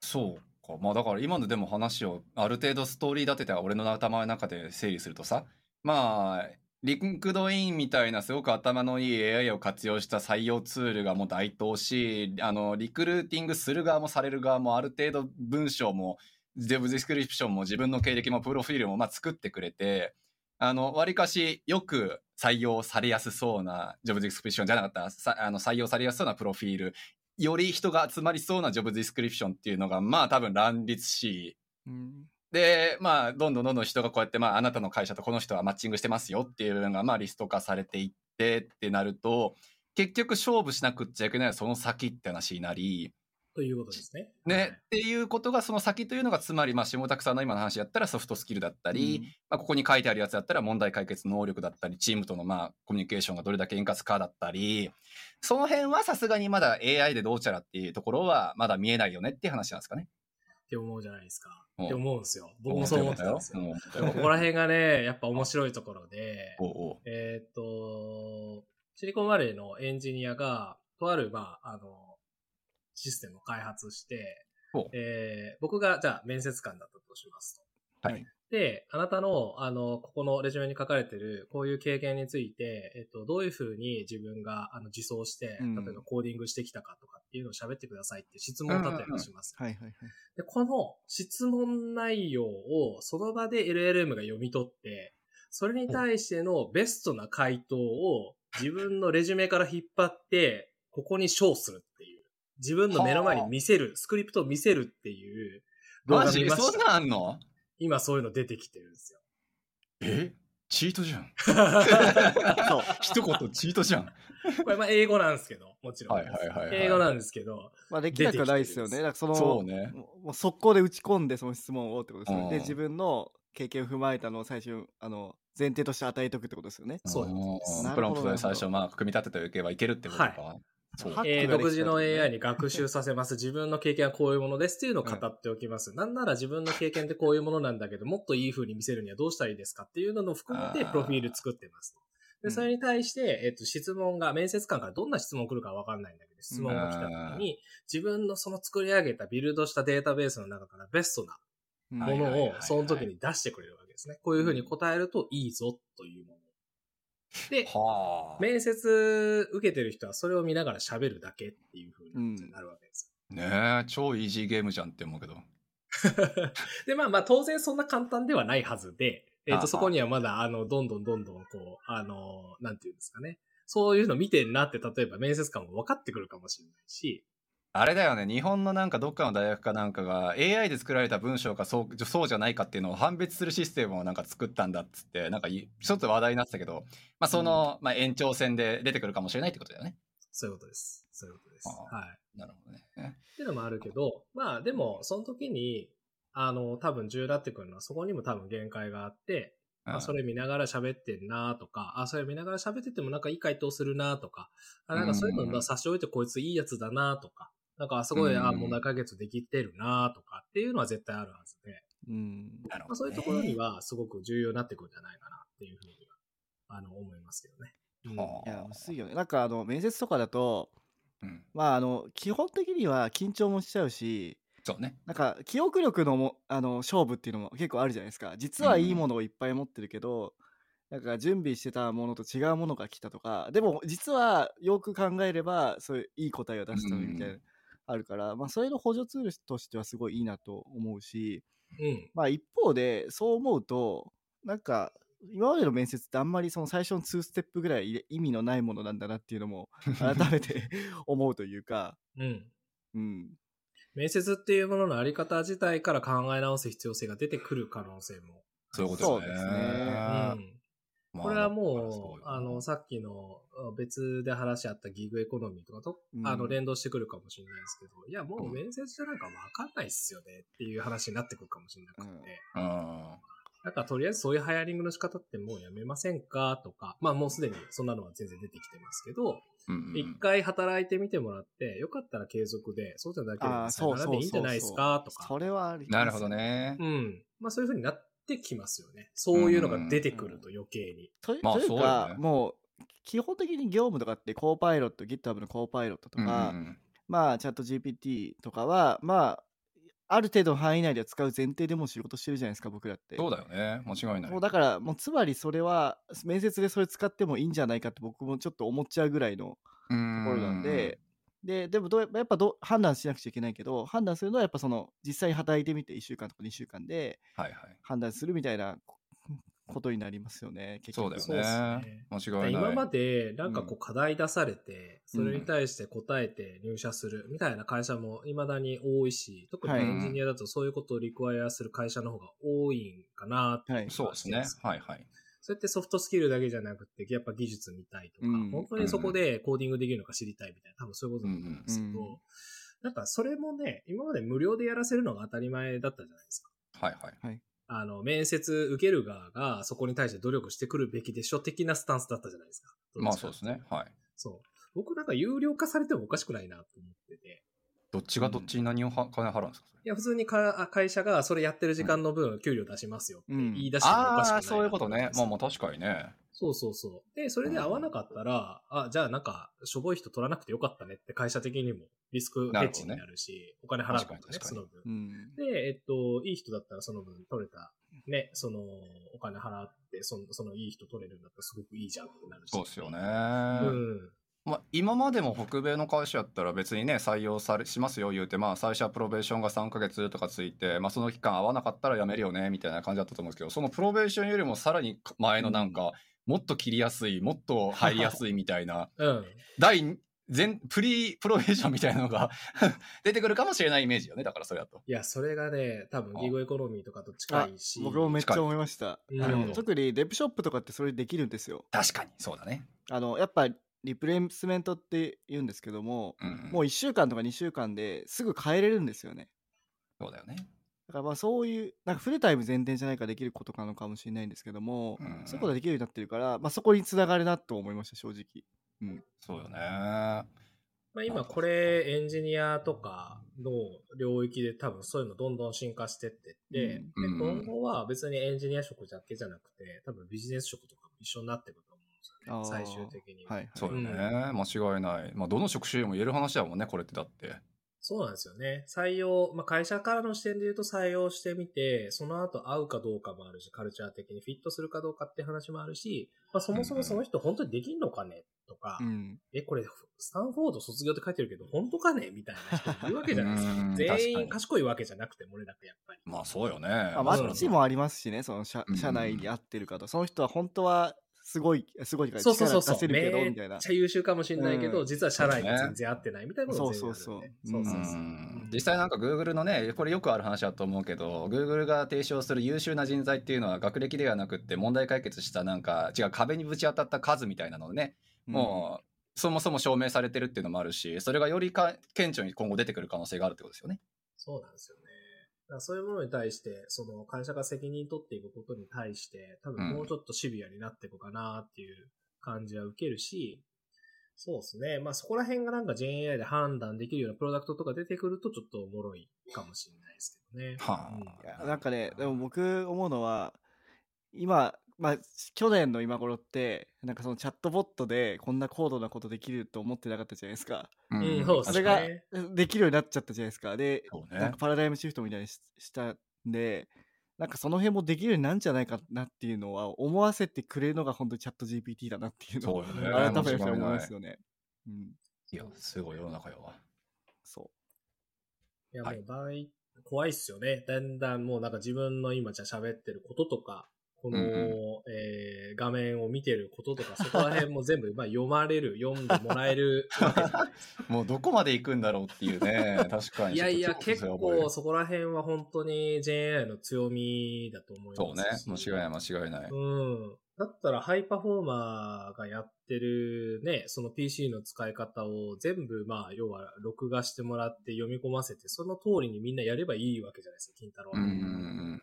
そうか。まあだから今のでも話をある程度ストーリー立てて俺の頭の中で整理するとさ、まあ、リンクドインみたいなすごく頭のいい AI を活用した採用ツールがもう台頭し、あの、リクルーティングする側もされる側もある程度文章も、デブディスクリプションも自分の経歴もプロフィールもまあ作ってくれて、あの、わりかしよく採用されやすそうな、ジョブディスクリプションじゃなかった、あの採用されやすそうなプロフィール。より人が集まりそうなジョブディスクリプションっていうのが、まあ多分乱立し、うん、で、まあ、どんどんどんどん人がこうやって、まあ、あなたの会社とこの人はマッチングしてますよっていうのが、まあ、リスト化されていってってなると、結局勝負しなくっちゃいけないその先って話になり、ということですね。ね、っていうことがその先というのがつまりまあ下拓さんの今の話やったらソフトスキルだったり、うん、まあ、ここに書いてあるやつだったら問題解決能力だったりチームとのまあコミュニケーションがどれだけ円滑かだったりその辺はさすがにまだ AI でどうちゃらっていうところはまだ見えないよねっていう話なんですかね。って思うじゃないですか。って思うんですよ。僕もそう思ってたんですよ。ここら辺がね、やっぱ面白いところで、えっと、シリコンバレーのエンジニアが、とある、まあ、あの、システムを開発して、えー、僕がじゃあ面接官だったとしますと。はい。で、あなたの、あの、ここのレジュメに書かれてる、こういう経験について、えっと、どういうふうに自分が、あの、自走して、例えばコーディングしてきたかとかっていうのを喋ってくださいって質問を立てたりします。はいはいはい。で、この質問内容をその場で LLM が読み取って、それに対してのベストな回答を自分のレジュメから引っ張って、ここにショーする。自分の目の前に見せる、スクリプトを見せるっていう動画見ました。マジそんなんあんの？今そういうの出てきてるんですよ。え？チートじゃん。そう。一言チートじゃん。これまあ英語なんですけど、もちろん。はいはいはいはい英語なんですけど、まあ、できなくはないですよね。だからその、そうね。もう速攻で打ち込んでその質問をってことですよね。うんで、自分の経験を踏まえたのを最初、あの、前提として与えておくってことですよね。そうですんなるほどプロンプトで最初、まあ、組み立てておけばいけるってことか。はそうはえー独自の AI に学習させます。自分の経験はこういうものですっていうのを語っておきます。なんなら自分の経験ってこういうものなんだけど、もっといい風に見せるにはどうしたらいいですかっていうのを含めてプロフィール作ってますと。で、うんそれに対して、えっと、質問が、面接官からどんな質問来るかわかんないんだけど、質問が来た時に、自分のその作り上げたビルドしたデータベースの中からベストなうんものをその時に出してくれるわけですね。こういう風に答えるといいぞというもの。で、はあ。面接受けてる人はそれを見ながら喋るだけっていう風になるわけです。ねえ、超イージーゲームじゃんって思うけど。で、まあまあ当然そんな簡単ではないはずで、えっ、ああと、そこにはまだ、あの、どんどんどんどん、こう、あの、なんていうんですかね。そういうの見てんなって、例えば面接官も分かってくるかもしれないし、あれだよね、日本のなんかどっかの大学かなんかが AI で作られた文章かそうそうじゃないかっていうのを判別するシステムをなんか作ったんだっつって、なんかい一つ話題になってたけど、まあその、まあ延長線で出てくるかもしれないってことだよね。そういうことです。そういうことです。はい。なるほどね。っていうのもあるけど、まあでも、その時に、あの、多分重要になってくるのは、そこにも多分限界があって、まあ、それ見ながら喋ってんなとか、あ、それ見ながら喋っててもなんかいい回答するなとか、あ、なんかそういうの差し置いてこいついいやつだなとか、なんかすごい、うんあ、問題解決できてるなとかっていうのは絶対あるはずで、うん。まあ、なるほど、ね。そういうところにはすごく重要になってくるんじゃないかなっていうふうには、あの、思いますけどね。うんはいや、むずいよね。なんか、あの、面接とかだと、うん、まあ、あの、基本的には緊張もしちゃうし、そうね。なんか、記憶力のも、あの、勝負っていうのも結構あるじゃないですか。実はいいものをいっぱい持ってるけど、なんか準備してたものと違うものが来たとか、でも実はよく考えれば、そういういい答えを出したみたいな、うんあるから、まあ、それの補助ツールとしてはすごいいいなと思うし、うん。まあ一方でそう思うとなんか今までの面接ってあんまりその最初の2ステップぐらい意味のないものなんだなっていうのも改めて 思うというか、うん。うん、面接っていうもののあり方自体から考え直す必要性が出てくる可能性も。そういうことですね。そうですねうん。まあこれはもう、あの、さっきのあ別で話し合ったギグエコノミーとかと、うん。あの、連動してくるかもしれないですけど、いや、もう面接じゃなんかわかんないっすよねっていう話になってくるかもしれなくて、うん。うん。なんかとりあえずそういうハイアリングの仕方ってもうやめませんかとか、まあもうすでにそんなのは全然出てきてますけど、うんうん。一、回働いてみてもらって、よかったら継続で、そうじゃなけれあばさよならでいいんじゃないですかとか。そ、れはありますなるほどね。うん。まあそういう風になってきますよね。そういうのが出てくると余計に。とまあというかねもう基本的に業務とかってコーパイロット GitHub のコーパイロットとか、うんうんまあチャット GPT とかはまあある程度の範囲内では使う前提でもう仕事してるじゃないですか僕らってそうだよね。間違いない。もうだからもうつまりそれは面接でそれ使ってもいいんじゃないかって僕もちょっと思っちゃうぐらいのとところなんで、ででもどうやっぱどう判断しなくちゃいけないけど判断するのはやっぱその実際に働いてみて1週間とか2週間ではいはい。判断するみたいなこ ことになりますよね結局そうだよねね。間違いない。今までなんかこう課題出されて、それに対して答えて入社するみたいな会社も未だに多いし、特にはいエンジニアだとそういうことをリクワイアする会社の方が多いんかなっていう気がそうですね。はいはい。それってソフトスキルだけじゃなくて、やっぱ技術見たいとか、うん本当にそこでコーディングできるのか知りたいみたいな、多分そういうことだと思うんですけど、うんうんなんかそれもね、今まで無料でやらせるのが当たり前だったじゃないですか。はいはい。あの、面接受ける側がそこに対して努力してくるべきでしょ的なスタンスだったじゃないですか？まあそうですね。はい。そう。僕なんか有料化されてもおかしくないなと思ってて。どっちがどっちに何をは金払うんですかいや、普通にかあ会社がそれやってる時間の分、給料出しますよってうん言い出してもおかしくないなああ、そういうことね。まあまああ。確かにね。そうそうそう。で、それで合わなかったら、あ、じゃあなんか、しょぼい人取らなくてよかったねって会社的にもリスクヘッジになるし、お金払うからねその分。うんで、えっと、いい人だったらその分取れた、ね、その、お金払って、その、そのいい人取れるんだったらすごくいいじゃんってなるし。そうですよね。うん。まあ、今までも北米の会社やったら別にね採用されしますよ言うてまあ最初はプロベーションが3ヶ月とかついて、まあ、その期間合わなかったら辞めるよねみたいな感じだったと思うんですけどそのプロベーションよりもさらに前のなんか、もっと切りやすいもっと入りやすいみたいな うん。第全、プリプロフェッションみたいなのが 出てくるかもしれないイメージよね。だからそれだと。いや、それがね、多分ギグエコノミーとかと近いし。僕もめっちゃ思いました。近いあのなるほど特にデブショップとかってそれできるんですよ。確かに、そうだね。あの、やっぱリプレイスメントって言うんですけども、うん、もう1週間とか2週間ですぐ変えれるんですよね。そうだよね。だからまあそういう、なんかフルタイム前提じゃないからできることなのかもしれないんですけども、うんそういうことができるようになってるから、まあそこにつながるなと思いました、正直。そうよね。まあ、今これエンジニアとかの領域で多分そういうのどんどん進化してってって、うんで今後は別にエンジニア職だけじゃなくて、多分ビジネス職とかも一緒になってくると最終的には。はい。そうよね。うん間違いない。まあ、どの職種でも言える話だもんね、これってだって。そうなんですよね。採用、まあ、会社からの視点で言うと採用してみて、その後合うかどうかもあるし、カルチャー的にフィットするかどうかって話もあるし、まあ、そもそもその人本当にできんのかねとか、うん。え、これ、スタンフォード卒業って書いてるけど、本当かねみたいな人いるわけじゃないですか。うん全員賢いわけじゃなくて、俺だってやっぱり。まあ、そうよね。まあ、まあマッチもありますしね、その社うん社内に合ってるかと。その人は本当はすごい、すごいからそうそうそうそう。力出せるけど、めみたいなっ。ちゃ優秀かもしれないけど、うん実は社内に全然合ってないみたいなことでそうそうそうそうそうそううん実際なんか Google のねこれよくある話だと思うけど Google が提唱する優秀な人材っていうのは学歴ではなくって問題解決したなんか違う壁にぶち当たった数みたいなのをねもうそもそも証明されてるっていうのもあるしそれがよりか顕著に今後出てくる可能性があるってことですよね。そうなんですよね。そういうものに対して、その会社が責任取っていくことに対して、多分もうちょっとシビアになっていくかなっていう感じは受けるし、そうですね。まあそこら辺がなんか JAI で判断できるようなプロダクトとか出てくるとちょっとおもろいかもしれないですけどね。はあうんなんかね、でも僕思うのは、今、まあ、去年の今頃って、なんかそのチャットボットでこんな高度なことできると思ってなかったじゃないですか。ううんそうそれがねできるようになっちゃったじゃないですか。で、ねなんかパラダイムシフトみたいにししたんで、なんかその辺もできるようになるんじゃないかなっていうのは思わせてくれるのが本当にチャット GPT だなっていうのを改めて思いますよね。うん、いやすごい世の中よ。そいや、もはい怖いっすよね。だんだんもうなんか自分の今じゃ喋ってることとか、この、うんうんえー画面を見てることとか、そこら辺も全部、まあ読まれる、読んでもらえる。もうどこまで行くんだろうっていうね確かにいやいや、結構そこら辺は本当に JAI の強みだと思いそうね。間違いない間違いない。うん。だったらハイパフォーマーがやってるね、その PC の使い方を全部まあ要は録画してもらって読み込ませて、その通りにみんなやればいいわけじゃないですか、金太郎は。うんうんうん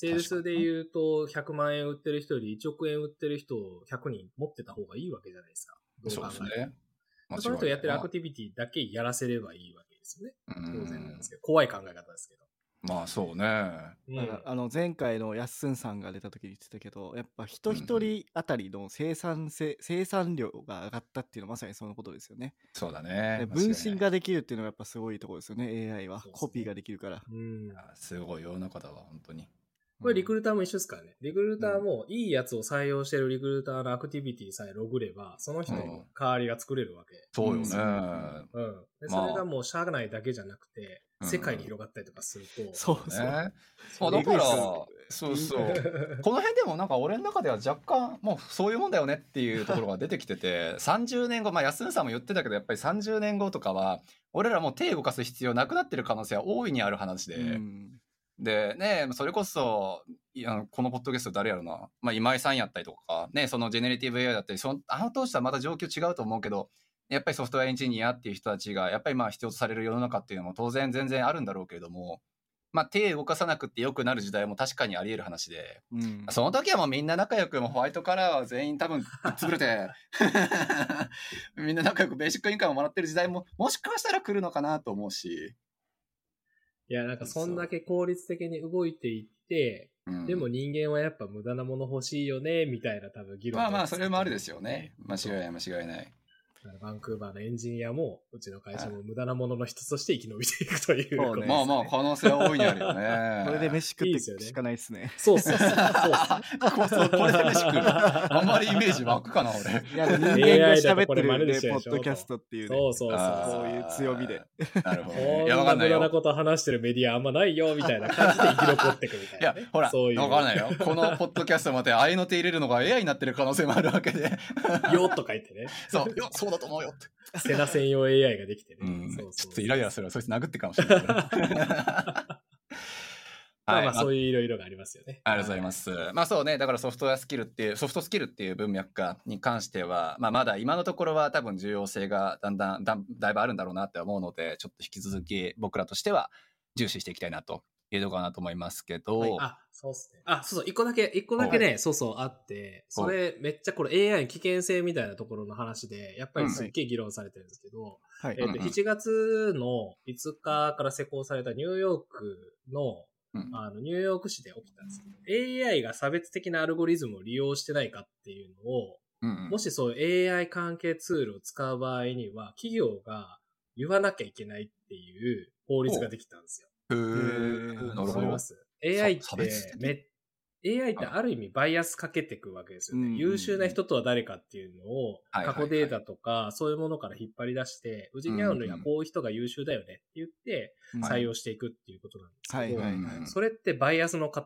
セールスで言うと100万円売ってる人より1億円売ってる人を100人持ってた方がいいわけじゃないですか。どそうですね。その人がやってるアクテティビティだけやらせればいいわけですよね。ィ当然なんですけど。怖い考え方ですけど。まあそうね。う。だからあの前回のやっすんさんが出た時に言ってたけど、やっぱ人一人あたりの生産性、生産量が上がったっていうのはまさにそのことですよね。そうだねで。分身ができるっていうのがやっぱすごいところですよね、AI は。ねコピーができるから。うん。あすごい世の中だわ、本当に。これリクルーターも一緒ですからね。リクルーターもいいやつを採用してるリクルーターのアクティビティさえログれば、その人の代わりが作れるわけ。そうよね。うんそれがもう社内だけじゃなくて、うん世界に広がったりとかすると。そうそう。ね。まそうあだからそうそう。この辺でもなんか俺の中では若干もうそういうもんだよねっていうところが出てきてて30年後まあ安野さんも言ってたけどやっぱり30年後とかは俺らもう手動かす必要なくなってる可能性は大いにある話で、うんでねそれこそいやこのポッドキャスト誰やろな、まあ、今井さんやったりとかねそのジェネレティブ AI だったりそのあの当時とはまた状況違うと思うけどやっぱりソフトウェアエンジニアっていう人たちがやっぱりまあ必要とされる世の中っていうのも当然全然あるんだろうけれどもまあ手動かさなくてよくなる時代も確かにあり得る話でうん。その時はもうみんな仲良くもうホワイトカラーは全員多分潰れて みんな仲良くベーシックインカムもらってる時代ももしかしたら来るのかなと思うし、いや、なんかそんだけ効率的に動いていって、うん。でも人間はやっぱ無駄なもの欲しいよね、みたいな多分議論まあまあそれもあるですよね。間違いない間違いないバンクーバーのエンジニアも、うちの会社も無駄なものの一つとして生き延びていくというそうねことですまあまあ可能性は大いにあるよね これで飯食っていいですよねしかないですね。そうそうそうそう。こそうこれで飯食うあんまりイメージ湧くかな俺いや、人間が喋ってるね、でしょポッドキャストっていうね。そうそうそうそういう強みで。なるほどこねんいやわかないなん無駄なよこと話してるメディアあんまないよ、みたいな感じで生き残っていくみたいな、ね。いやほらそういう。わからないよこのポッドキャストまで合いの手入れるのが AI になってる可能性もあるわけでよっと書いてね。そうよそそうだと思うよって。セナ専用 AI ができてね。うん、そうそうちょっとイライラするわ。そいつ殴ってっかもしれない まあ、まあそういういろいろがありますよね。ありがとうございます。まあそうね、だからソフトウェアスキルっていう、ソフトスキルっていう文脈化に関しては、まあまだ今のところは多分重要性がだんだんだんだいぶあるんだろうなって思うので、ちょっと引き続き僕らとしては重視していきたいなというところかなと思いますけど、はい。あ、そうっすね。あ、そうそう、一個だけ、一個だけね、そうそうあって、それめっちゃこれ AI の危険性みたいなところの話で、やっぱりすっげえ議論されてるんですけど、はい。えっ、と、うんうん。7月の5日から施行されたニューヨークの、うん。あの、ニューヨーク市で起きたんですけど、AI が差別的なアルゴリズムを利用してないかっていうのを、うんうん。もしそういう AI 関係ツールを使う場合には、企業が言わなきゃいけないっていう法律ができたんですよ。へなるほど ?AI ってめ、AI ってある意味バイアスかけていくわけですよね。うん優秀な人とは誰かっていうのを過去データとかそういうものから引っ張り出して、うちに合うのにはこういう人が優秀だよねって言ってうん採用していくっていうことなんですけど、はいはいうんそれってバイアスの塊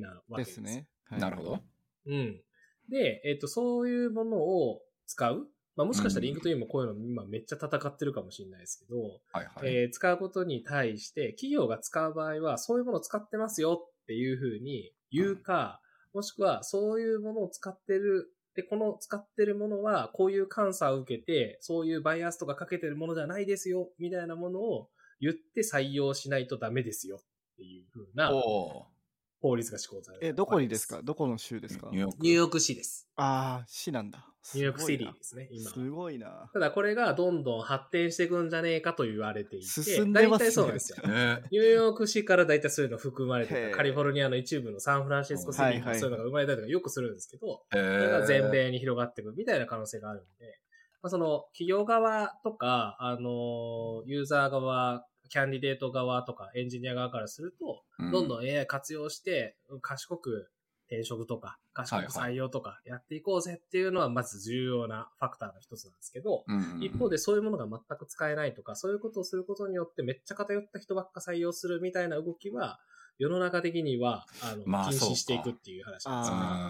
なわけでですすよ。ね。はいなるほど。うん。で、えっ、と、そういうものを使うまあ、もしかしたらリンクトインもこういうの今めっちゃ戦ってるかもしれないですけど、はいはい。えー使うことに対して、企業が使う場合は、そういうものを使ってますよっていうふうに言うか、もしくは、そういうものを使ってる、で、この使ってるものは、こういう監査を受けて、そういうバイアスとかかけてるものじゃないですよ、みたいなものを言って採用しないとダメですよっていうふうな法律が施行される。え、どこにですか？どこの州ですか？ーニューヨーク。ニューヨーク市です。ああ、市なんだ。ニューヨークシテすごいなィですね、今。すごいな。ただこれがどんどん発展していくんじゃねえかと言われていて、進んでますね大体そうなんですよ。ねニューヨーク市から大体そういうの含まれてカリフォルニアの一部のサンフランシスコシティはいはいとかそういうのが生まれたりとかよくするんですけど、へそれがー全米に広がっていくみたいな可能性があるので、まあ、その企業側とか、あのユーザー側、キャンディデート側とかエンジニア側からすると、どんどん AI 活用して、賢く転職とか、賢く採用とかやっていこうぜっていうのはまず重要なファクターの一つなんですけど、一方でそういうものが全く使えないとか、そういうことをすることによってめっちゃ偏った人ばっか採用するみたいな動きは、世の中的には、あの、禁まあそうか止していくっていう話な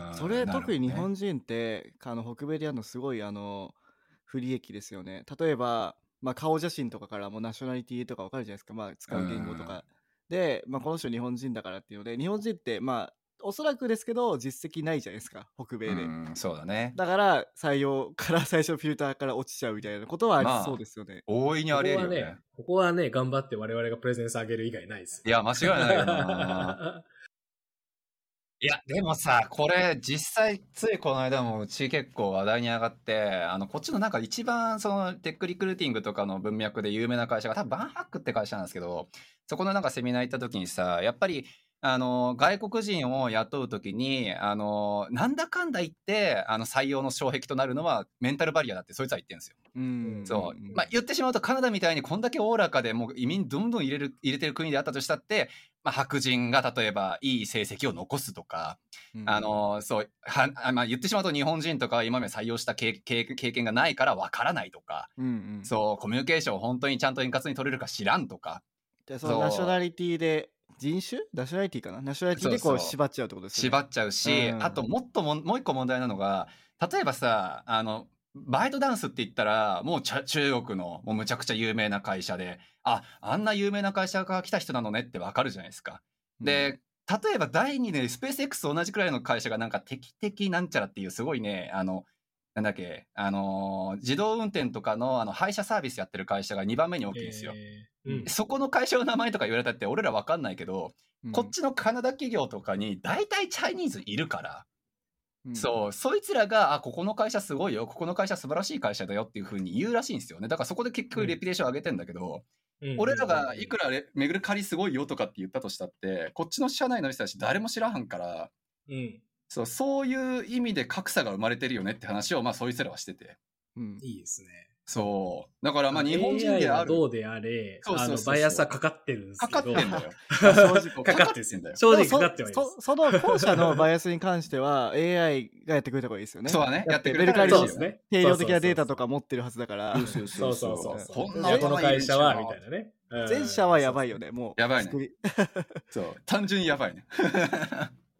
んですよ。ね。それ特に日本人って、あの北米でやるのすごいあの不利益ですよね。例えば、まあ、顔写真とかからもナショナリティとかわかるじゃないですか、まあ、使う言語とか。で、まあ、この人日本人だからっていうので、日本人って、まあ、おそらくですけど、実績ないじゃないですか、北米で。うんそうだね。だから、採用から 最初フィルターから落ちちゃうみたいなことはありまあそうですよね。大いにあり得るよね。ここはね、頑張って我々がプレゼンス上げる以外ないです。いや、間違いないよな。いや、でもさ、これ、実際、ついこの間もうち結構話題に上がって、あの、こっちのなんか一番、その、テックリクルーティングとかの文脈で有名な会社が、多分バンハックって会社なんですけど、そこのなんかセミナー行った時にさ、やっぱり、あの、外国人を雇う時に、あの、なんだかんだ言って、あの、採用の障壁となるのは、メンタルバリアだって、そいつは言ってるんですよ。うん。そううん。まあ、言ってしまうとカナダみたいにこんだけおおらかでもう移民どんどん入れる入れてる国であったとしたって、まあ、白人が例えばいい成績を残すとか、うんあ、のそうはあまあ、言ってしまうと日本人とかは今まで採用した経経経験がないからわからないとか、うんうん。そうコミュニケーションを本当にちゃんと円滑に取れるか知らんとかでそのそうナショナリティで、人種？ナショナリティかな？ナショナリティでこそう縛っちゃうってことですよね。縛っちゃうし、うん。あともっとももう一個問題なのが例えばさあのバイトダンスって言ったらもうちゃ中国のもうむちゃくちゃ有名な会社でああんな有名な会社から来た人なのねってわかるじゃないですか。うん、で例えば第2でスペース X と同じくらいの会社がなんか敵的なんちゃらっていうすごいねあのなんだっけあのー自動運転とかのあの配車サービスやってる会社が2番目に大きいんですよ。えー。うん。そこの会社の名前とか言われたって俺らわかんないけど、うん。こっちのカナダ企業とかに大体チャイニーズいるから、うん。そうそいつらがあここの会社すごいよここの会社素晴らしい会社だよっていうふうに言うらしいんですよね。だからそこで結局レピュテーション上げてんだけど、うん。俺らがいくらレメグルカリすごいよとかって言ったとしたってこっちの社内の人たち誰も知らんからうん。そうそういう意味で格差が生まれてるよねって話をまあそいつらはしてて。うん。いいですね。そう。だからまあ日本人である。どうであれ、そうそうそうそう。バイアスはかかってるんですかけど。かってんだよ。正直かかってん。だよ正直かかってはいまそそその後者のバイアスに関しては AI がやってくれた方がいいですよね。そうだね。やってくれベルカリもたらですね。定量的なデータとか。か持ってるはずだから、そうそうそうそうそう。そう。こんなこの会社は、みたいななね。うん。前者はやばいよね、もう。やばいね。そう。単純にやばいね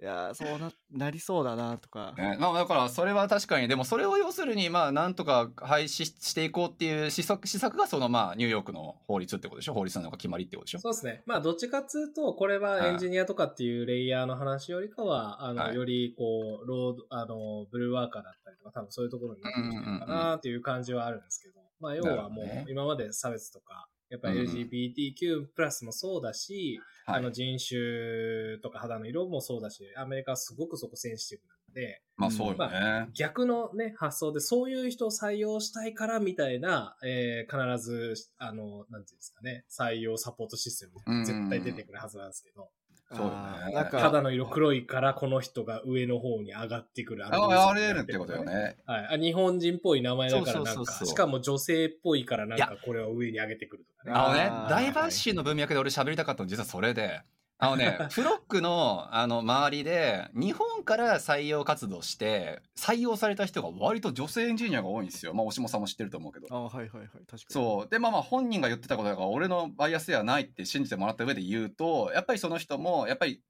いやーそうななりそうだなとか、ね。まあ、だからそれは確かにでもそれを要するにまあなんとか廃止していこうっていう施策施策がそのまあニューヨークの法律ってことでしょ？法律なのか決まりってことでしょ？そうですね。まあ、どっちかっつうと、これはエンジニアとかっていうレイヤーの話よりかは、あの、はい。より、こう、ロード、あの、ブルーワーカーだったりとか、多分そういうところになってきてるのかなっていう感じはあるんですけど、まあ、要はもう今まで差別とか、やっぱ LGBTQ プラスもそうだし、はい。あの人種とか肌の色もそうだし、アメリカはすごくそこセンシティブなので、まあそうよね、逆のね、発想でそういう人を採用したいからみたいな、えー必ず、あの、なんていうんですかね、採用サポートシステムみたいな絶対出てくるはずなんですけど、そうだねなんか肌の色黒いからこの人が上の方に上がってくるあああり得るってことよ。ねはい。あ日本人っぽい名前だからなんか、そうそうそうそうしかも女性っぽいからなんいかこれを上に上げてくるとかね。あのねダイバーシティの文脈で俺喋りたかったの実はそれであのね フロックのあの周りで日本から採用活動して採用された人が割と女性エンジニアが多いんですよ。まあ押下さんも知ってると思うけど。あはいはいはい。確かに。そう。でまあまあ本人が言ってたことだから俺のバイアスではないって信じてもらった上で言うとやっぱりその人もやっぱり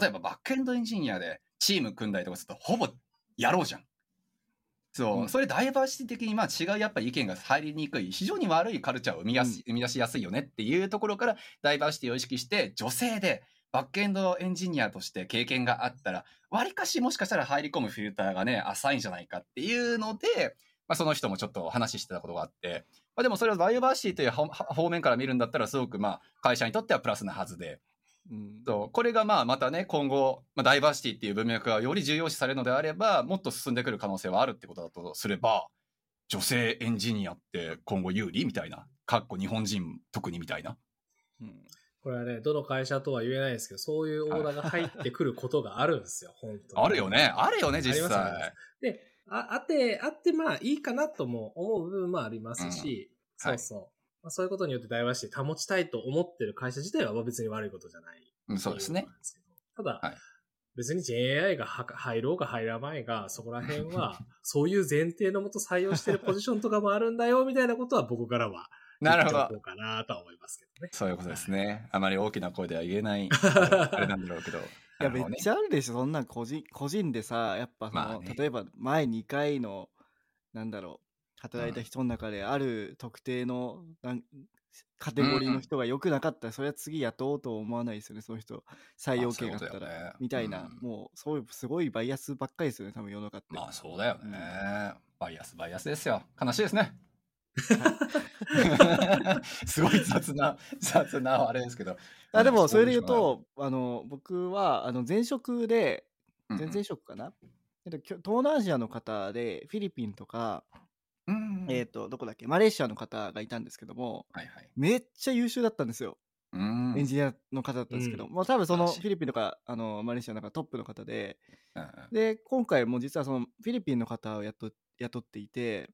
例えばバックエンドエンジニアでチーム組んだりとかするとほぼやろうじゃん。そう、うん。それダイバーシティ的にまあ違うやっぱ意見が入りにくい非常に悪いカルチャーを生みやす、生み出しやすいよねっていうところからダイバーシティを意識して女性でバックエンドエンジニアとして経験があったらわりかしもしかしたら入り込むフィルターがね浅いんじゃないかっていうので、まあ、その人もちょっと話してたことがあって、まあ、でもそれをダイバーシティという方面から見るんだったらすごくまあ会社にとってはプラスなはずで。うんそうこれがまあまたね今後、まあ、ダイバーシティっていう文脈がより重要視されるのであればもっと進んでくる可能性はあるってことだとすれば女性エンジニアって今後有利みたいな？かっこ日本人特にみたいな？うん。これはね、どの会社とは言えないですけど、そういうオーダーが入ってくることがあるんですよ、本当に。あるよね。あるよね実際。す。で、ああって、あってまあいいかなとも思う部分もありますし、うんはいそうそう。まあ、そういうことによってダイバーシティ保ちたいと思ってる会社自体は別に悪いことじゃない。うんそうですね。ただ、はい。別に JAI がは入ろうが入らないが、そこら辺は、そういう前提のもと採用してるポジションとかもあるんだよ、みたいなことは僕からはなるほど。うかなとは思いますけどね。そういうことですね。あまり大きな声では言えないあれなんだろうけど。いやめっちゃあるでしょ。そんなん個人個人でさやっぱその、まあね。例えば前2回のなんだろう働いた人の中である特定のなんカテゴリーの人が良くなかったら、それは次雇おうと思わないですよねその人。採用権があったら、ね。みたいな、うん。もうそういうすごいバイアスばっかりですよね多分世の中って、まあそうだよね、バイアスバイアスですよ。悲しいですね すごい雑な 雑なあれですけど。あでもそれで言ううんとあの僕はあの前職でうん前々職かな、えっときょ東南アジアの方でフィリピンとか、うんえっ、とどこだっけ？マレーシアの方がいたんですけどもはいはい。めっちゃ優秀だったんですよ、うん。エンジニアの方だったんですけど、うん。もう多分そのフィリピンとかあのマレーシアの中トップの方で。うんで今回も実はそのフィリピンの方を雇雇っていて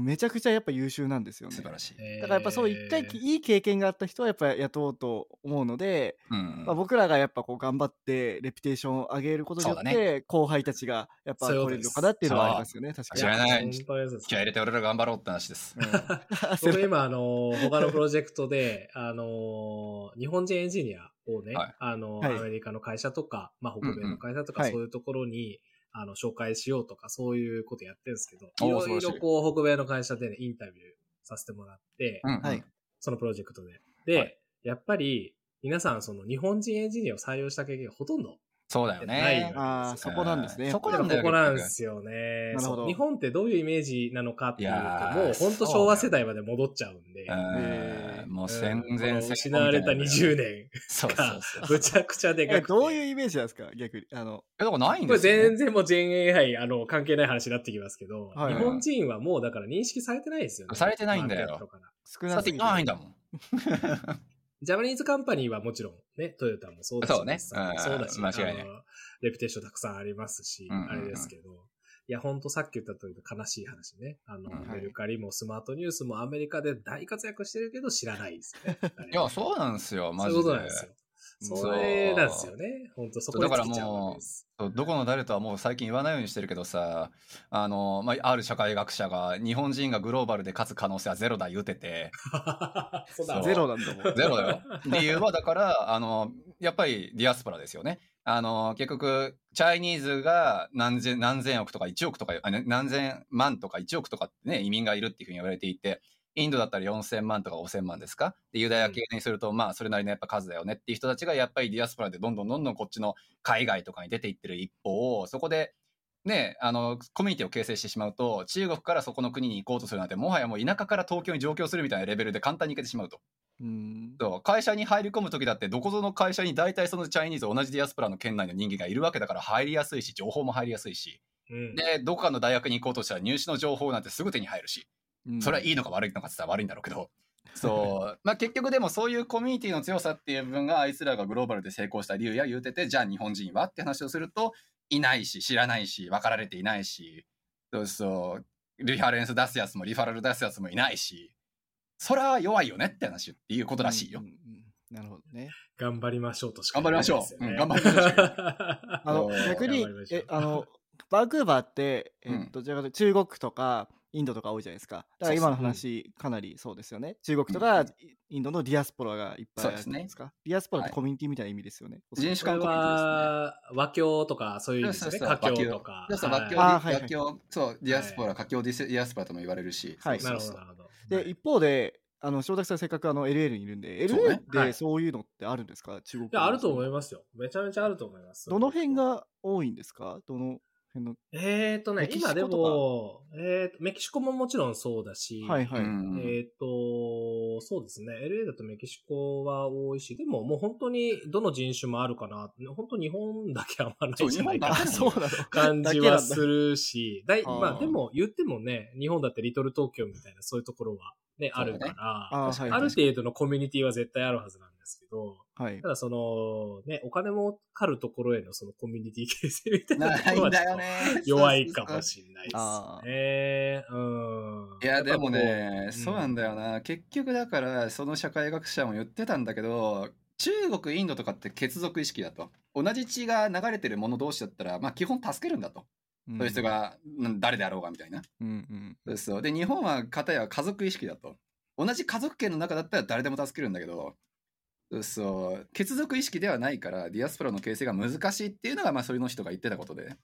めちゃくちゃやっぱ優秀なんですよね。素晴らしい、えーだからやっぱそう一回きいい経験があった人はやっぱ雇おうと思うので、うんまあ、僕らがやっぱこう頑張ってレピュテーションを上げることによって、後輩たちがやっぱそういうことです来れるのかなっていうのはありますよね確かに。間違いない。気合い入れて俺ら頑張ろうって話です。うん。僕今、あの、他のプロジェクトで、あの、日本人エンジニアをね、はい。あの、はい。アメリカの会社とか、まあ、北米の会社とか、そういうところに、あの、紹介しようとか、そういうことやってるんですけど、いろいろこう、北米の会社でね、インタビューさせてもらって、うんはい。そのプロジェクトで。で、はいやっぱり、皆さん、その、日本人エンジニアを採用した経験がほとんどそうだよないね。ああそこなんですねそこなんだよここなんですよね。なるほどそう日本ってどういうイメージなのかっていうと、もう本当昭和世代まで戻っちゃうんで。うんもう戦うん前失われた20年そうそうがそう。むちゃくちゃでかえくて。どういうイメージなんですか逆に？あのえ、だからないんこれですよ、ね。全然もう GenAI あの関係ない話になってきますけど、はい日本人はもうだから認識されてないですよね。されてないんだよ少なすぎてないんだもん。ジャパニーズカンパニーはもちろんね、トヨタもそうだし、そうねそうだし、間違いないレピュテーションたくさんありますし、うんうんうんあれですけど、いや、ほんとさっき言った通りの悲しい話ね。あの、うんメルカリもスマートニュースもアメリカで大活躍してるけど知らないですよね。いや、そうなんですよ、マジで。そういうことなんですよ。それなんですよね。本当そこに尽きちゃうわけです。そうどこの誰とはもう最近言わないようにしてるけどさ、あの、まあ、ある社会学者が、日本人がグローバルで勝つ可能性はゼロだ言うてて、ゼロなんだもんゼロだよ。理由はだから、あの、やっぱりディアスポラですよね。あの、結局、チャイニーズが何千、何千億とか1億とか、あ何千万とか1億とかってね、移民がいるっていうふうに言われていて、インドだったら4000万とか5000万ですか？でユダヤ系にすると、まあ、それなりのやっぱ数だよねっていう人たちが、やっぱりディアスポラでどんどんどんどんこっちの海外とかに出ていってる一方、そこで、ね、あの、コミュニティを形成してしまうと、中国からそこの国に行こうとするなんて、もはやもう田舎から東京に上京するみたいなレベルで簡単に行けてしまうと。うん。そう会社に入り込む時だってどこぞの会社に大体そのチャイニーズ同じディアスプラの県内の人間がいるわけだから入りやすいし情報も入りやすいしうん。でどこかの大学に行こうとしたら入試の情報なんてすぐ手に入るしうんそれはいいのか悪いのかって言ったら悪いんだろうけど。そう。まあ結局でもそういうコミュニティの強さっていう部分があいつらがグローバルで成功した理由や言うててじゃあ日本人はって話をするといないし知らないし分かられていないし。そうそう。リファレンス出すやつもリファラル出すやつもいないし。それは弱いよねって話っていうことらしいよ。うん。うんうん。なるほどね。頑張りましょうとしかね。うん頑張りましょう。あの逆にえあのバンクーバーって、えうんっとどちらかというと中国とかインドとか多いじゃないですか。だから今の話、かなりそうですよね。中国とか、うんインドのディアスポラがいっぱいあるじゃないですか。ディアスポラってはいコミュニティみたいな意味ですよね。人種これ間。は、和教とかそういう意味ですよね。華そうそう僑とか。そう和教、あーはいはい和教、そう、ディアスポラ、華僑ディアスポラとも言われるし。はいなるほど、なるほど。で、一方で、あの正田さんせっかくあの LL にいるんで、そうね LL はいでそういうのってあるんですか、中国いや、あると思いす。ますよ。めちゃめちゃあると思います。どの辺が多いんですか？どの辺の。えーとね今でも、えーと、メキシコももちろんそうだし、はいはい。うんえーと、そうですね。LA だとメキシコは多いし、でももう本当にどの人種もあるかな。本当日本だけあんまないんじゃないかなそうなの感じはするし、だいまあでも言ってもね、日本だってリトル東京みたいなそういうところはね、あるから、あーはいはいある程度のコミュニティは絶対あるはずなんですけど、はいた。だその、ね、お金もかかるところへのそのコミュニティ形成みたいなところはちょっとね。弱いかもししれないあですね。うん。い。いや、でもね、そうなんだよな。結局だから、その社会学者も言ってたんだけど、中国、インドとかって血族意識だと。同じ血が流れてる者同士だったら、まあ基本助けるんだと。うんそういう人。がうん誰であろうがみたいな。うんうん。そうそう。で、日本は片や家族意識だと。同じ家族圏の中だったら誰でも助けるんだけど、そうそう。血族意識ではないから、ディアスポラの形成が難しいっていうのが、まあ、それの人が言ってたことで。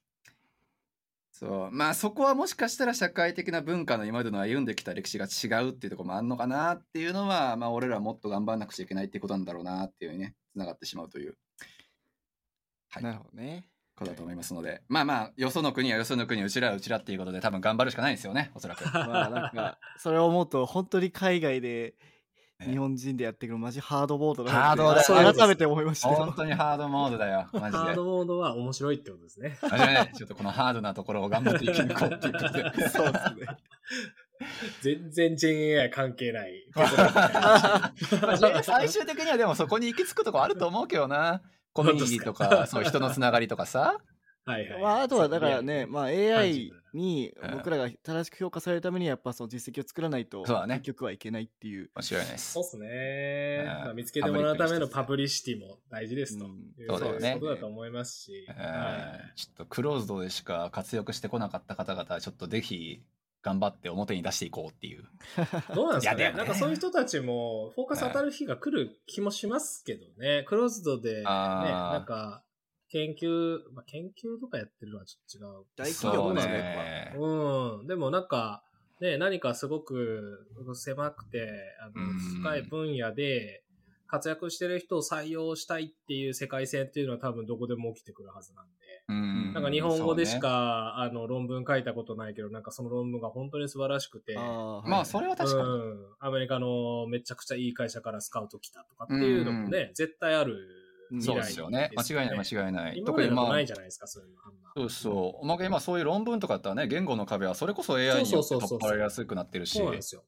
そう。まあ、そこはもしかしたら社会的な文化の今までの歩んできた歴史が違うっていうところもあんのかなっていうのは、まあ、俺らはもっと頑張らなくちゃいけないっていうことなんだろうなっていうね、つながってしまうという。はい。なるほどね。ことだと思いますので。まあまあ、よその国はよその国、うちらはうちらっていうことで、多分頑張るしかないですよね、おそらく。まあなんか、それを思うと、本当に海外でね日本人でやってくるマジハードボードだなハードだ改めて思いましたけど。本当にハードモードだよ、マジでハード。モードは面白いってことですね。ね、ちょっとこのハードなところを頑張って生き抜こうっていうことで。そうですね。全然 GenAI 関係ない。まあ最終的にはでもそこに行き着くとこあると思うけどな。コミュニティとか、そう人のつながりとかさ。はいはい。まあ、あとはだからね、まあ、AI にうん僕らが正しく評価されるためにはやっぱその実績を作らないとそうだね結局はいけないっていう。間違いないですそうっ。すね。うんまあ見つけてもらうためのパブリシティも大事ですと。そうだよねことだと思いますし。えはーちょっとクローズドでしか活躍してこなかった方々はちょっとぜひ頑張って表に出していこうっていう。い どうなんですかね？ねなんかそういう人たちもフォーカス当たる日が来る気もしますけどね。クローズドでね、なんか研究、まあ、研究とかやってるのはちょっと違う。大企業もねそうねうん。でもなんか、ね、何かすごく狭くて、あのうん深い分野で活躍してる人を採用したいっていう世界線っていうのは多分どこでも起きてくるはずなんで。うんなんか日本語でしそうねか、あの論文書いたことないけど、なんかその論文が本当に素晴らしくて、あーまあ、それは確かに。うん、アメリカのめちゃくちゃいい会社からスカウト来たとかっていうのもね、絶対あるそうですよね。間違いない、間違いない。特にまあない、じゃないですか、そういうの。あんまそうそう。おまけにまあそういう論文とかだったらね、言語の壁はそれこそ AI によってそうそうそうそう取っ払いやすくなってるしそう、なんですよ。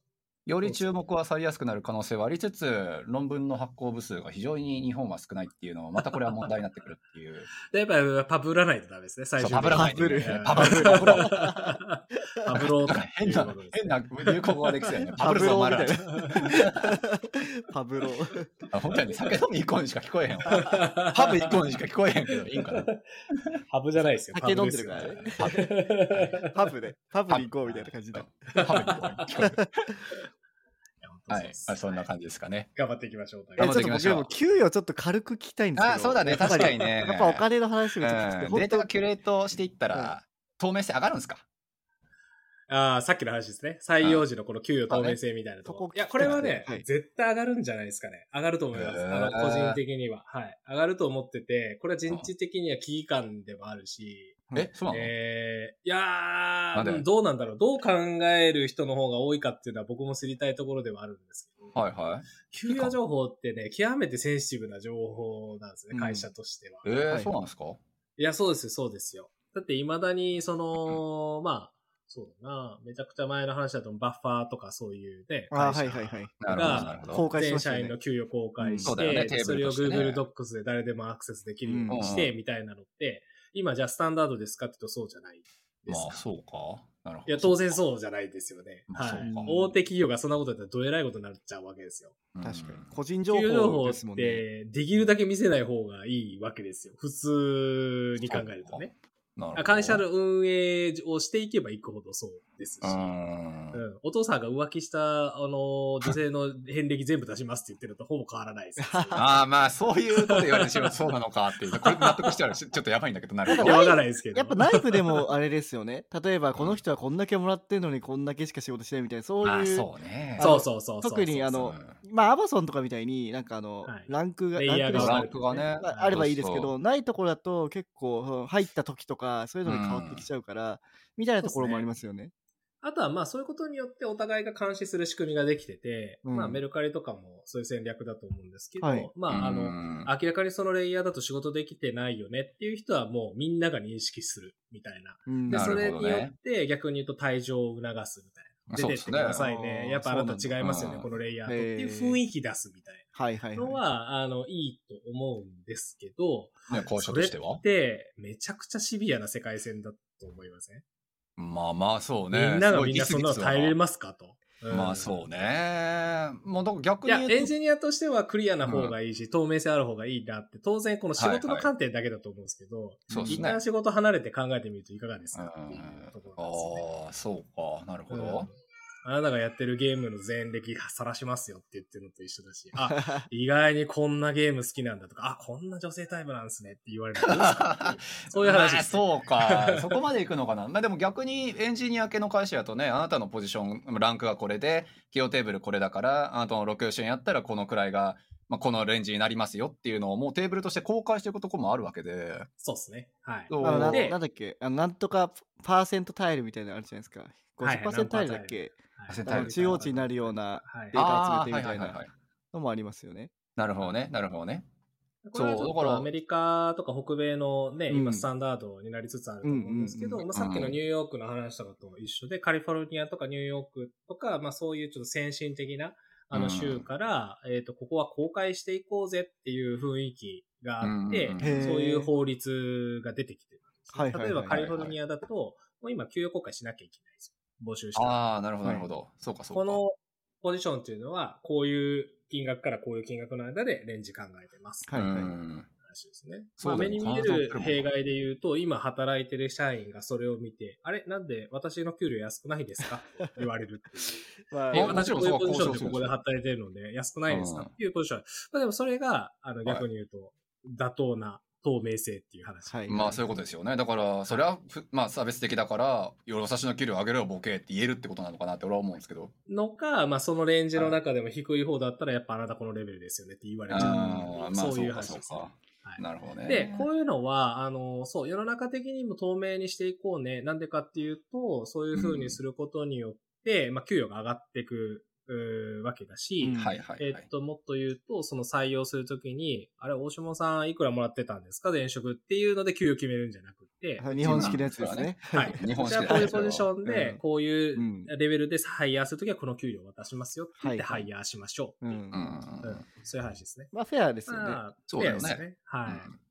より注目はされやすくなる可能性はありつつ、論文の発行部数が非常に日本は少ないっていうのは、またこれは問題になってくるっていう。で、やっぱりパブらないとダメですね、最初パブらないといけないうんパブル パブロパブロー 変な、変な流行語ができそうよね。パブルパブロぞお前らーみたいな。パブロー。あ本当に酒飲み行こうにしか聞こえへんわ。パブ行こうにしか聞こえへんけど、いいんかな。パブじゃないですよ。酒飲んでるからねパブでパブで、パブに行こうみたいな感じだ。パブ行こうに聞こえる。本はい。まあ、そんな感じですかね。頑張っていきましょう。えちょっと僕でも給与ちょっと軽く聞きたいんですけど。あそうだね確かにねやっぱお金の話がちょっと聞きたいうん、本当データがキュレートしていったら、透明性上がるんですか？ああ、さっきの話ですね。採用時のこの給与透明性みたいなとこ。いや、これはね、はい絶対上がるんじゃないですかね。上がると思います。あの、個人的には。はい。上がると思ってて、これは人事的には危機感でもあるし、え、そうなの、えー、いやー、うんどうなんだろう。どう考える人の方が多いかっていうのは僕も知りたいところではあるんですけど、はいはい。給与情報ってね、極めてセンシティブな情報なんですね、うん会社としては。えーはいそうなんですか？いや、そうですよ、そうですよ。だって未だに、その、まあ、そうだな、めちゃくちゃ前の話だと、バッファーとかそういうね、会社はいはいはい。なるほど、なるほど。公開し全社員の。給与公開して、それを Google Docs で誰でもアクセスできるようにして、うんみたいなのって、今じゃあスタンダードですかって言うとそうじゃないですか。まあ、そうか。なるほど。いや、当然そうじゃないですよね。はいまあそうか。大手企業がそんなことやったらどえらいことになっちゃうわけですよ。うん確かに。個人情報ですもんね。て、できるだけ見せない方がいいわけですよ。普通に考えるとね。なるほど会社の運営をしていけばいくほどそうですし。う。うんんお父さんが浮気した、あの、女性の遍歴全部出しますって言ってるとほぼ変わらないです。ああ、まあ、そういうこと言われてしまうとそうなのかっていう。これ納得したらちょちょっとやばいんだけど、なるほど。わからないですけど。やっぱナイフでもあれですよね。例えばこの人はこんだけもらってんのにこんだけしか仕事してないみたいな、そうまあ、いう。そうね。そうそうそうそう。特にあのうまあアマゾンとかみたいになんかあの、はい。ランクが、レイヤーがランクがね。まああればいいですけそうど、ないところだと結構その入った時とかそういうのに変わってきちゃうから、みたいなところもありますよね。あとはまあそういうことによってお互いが監視する仕組みができてて、うん。まあメルカリとかもそういう戦略だと思うんですけど、はい。まああの、うん明らかにそのレイヤーだと仕事できてないよねっていう人はもうみんなが認識するみたいな。うん。で、なそれるほどね。によって逆に言うと退場を促すみたいな。出てってくださいね。ねやっぱあなた違いますよね、このレイヤーと。っていう雰囲気出すみたいはいはいなのはは、あの、いいと思うんですけど、ね、交渉としてはそれってめちゃくちゃシビアな世界線だと思いません、まあまあ、そうね。みんながみんなそんなの耐えれますかと。はまあそうね。もうだから逆いや、に言うとエンジニアとしてはクリアな方がいいし、透明性ある方がいいなって、当然この仕事の観点だけだと思うんですけど、そうですね一旦仕事離れて考えてみるといかがですかっていううんところなんですよね。ああ、そうか。なるほど。うんあなたがやってるゲームの前歴さらしますよって言ってるのと一緒だし、あ、意外にこんなゲーム好きなんだとか、あ、こんな女性タイプなんですねって言われるう そういう話まあです、そうか。そこまでいくのかな。まあでも逆にエンジニア系の会社だとね、あなたのポジション、ランクがこれで、企業テーブルこれだから、あなたのロケーションやったらこのくらいが、まあ、このレンジになりますよっていうのをもうテーブルとして公開していくところもあるわけで。そうですね。はい。なでなんだっけ？あのなんとかパーセントタイルみたいなのあるじゃないですか。はいはい50%タイルだっけ、はいタイル中央値になるようなはい。データ集めてみたいな。のもありますよね。なるほどね。なるほどね。そうだからとアメリカとか北米のね、うん。今スタンダードになりつつあると思うんですけど、まあ、さっきのニューヨークの話とかと一緒で、カリフォルニアとかニューヨークとか、まあそういうちょっと先進的なあうん。の州から、えっ、と、ここは公開していこうぜっていう雰囲気があって、そういう法律が出てきてるんです例えばカリフォルニアだと、もう今給与公開しなきゃいけないんですよ。募集して。ああ、なるほど、なるほど。そうか、そうか。このポジションっていうのは、こういう金額からこういう金額の間でレンジ考えてます。はいはいうん話ですね。まあ目に見える弊害で言うと、今働いてる社員がそれを見て、あれ？なんで私の給料安くないですか？っ て言われるっていう。まあ私こういうポジションでここで働いてるので安くないですか？うんっていうポジション。まあでもそれが、あの逆に言うと、妥当な透明性っていう話。はいまあそういうことですよね。だから、それはふ、まあ差別的だから、よさしの給料上げろよ、ボケって言えるってことなのかなって俺は思うんですけど。のか、まあそのレンジの中でも低い方だったら、やっぱあなたこのレベルですよねって言われちゃう。ああ、まあそういうう話ですね。そうか。はいなるほどね。で、こういうのは、あの、そう、世の中的にも透明にしていこうね。なんでかっていうと、そういう風にすることによって、まあ、給与が上がっていく、わけだし、うんはいはい、はい。えっと、もっと言うと、その採用するときに、あれ、大下さんいくらもらってたんですか前職っていうので給与決めるんじゃなくて、はい日本式のやつですね。はい。日本式じゃあこういうポジションうでん、こういううんレベルでハイヤーするときはこの給料渡しますよって言ってはいハイヤーしましょううんっていう。うん。うんそういう話ですね。まあフェアですよね。まあ、そうだよねね。はい。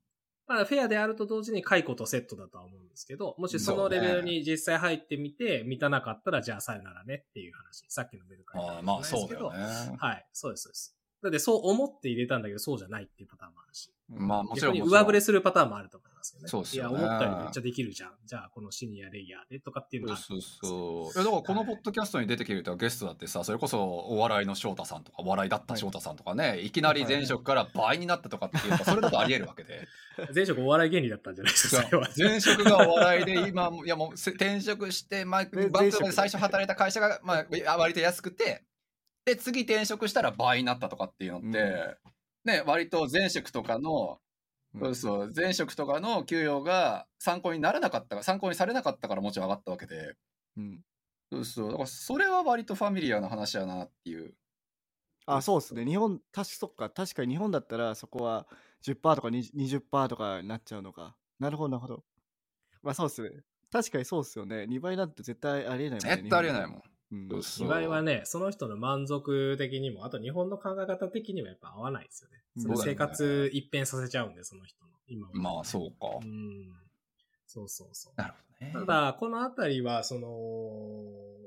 うんまあ、フェアであると同時に解雇とセットだとは思うんですけど、もしそのレベルに実際入ってみて、満たなかったら、じゃあさよならねっていう話。さっきのメルカリああ、まあそうだよね。はい、そうです、そうです。だってそう思って入れたんだけど、そうじゃないっていうパターンもあるし。まあもちろん。上振れするパターンもあると思いますよね。そうっすよねいや、思ったよりめっちゃできるじゃん。じゃあ、このシニアレイヤーでとかっていうのが。そうそうそう。いやだからこのポッドキャストに出てきてるゲストだってさ、それこそお笑いの翔太さんとか、お笑いだった翔太さんとかね、い、きなり前職から倍になったとかっていうと、それだとあり得るわけで。前職お笑い芸人だったんじゃないですか、それは。前職がお笑いで、今、いやもうせ転職して、まあ、でバンクで最初働いた会社が、まあ、割と安くて、で、次転職したら倍になったとかっていうのって、ね、割と前職とかの、うんそうそう、前職とかの給与が参考にならなかったから、参考にされなかったからもちろん上がったわけで、うん。そうそう、だからそれは割とファミリアな話やなっていう。あ、そうですね。日本、確かそっか。確かに日本だったらそこは10%とか 20%, 20%とかになっちゃうのか。なるほど、なるほど。まあそうですね。確かにそうですよね。2倍なんて絶対ありえないもんね。絶対ありえないもん。芝居はね、その人の満足的にも、あと日本の考え方的にもやっぱ合わないですよね。うんその生活一変させちゃうんで、その人の。今はまあ、そうか。うん。そうそうそう。なるほどね。ただ、このあたりは、その、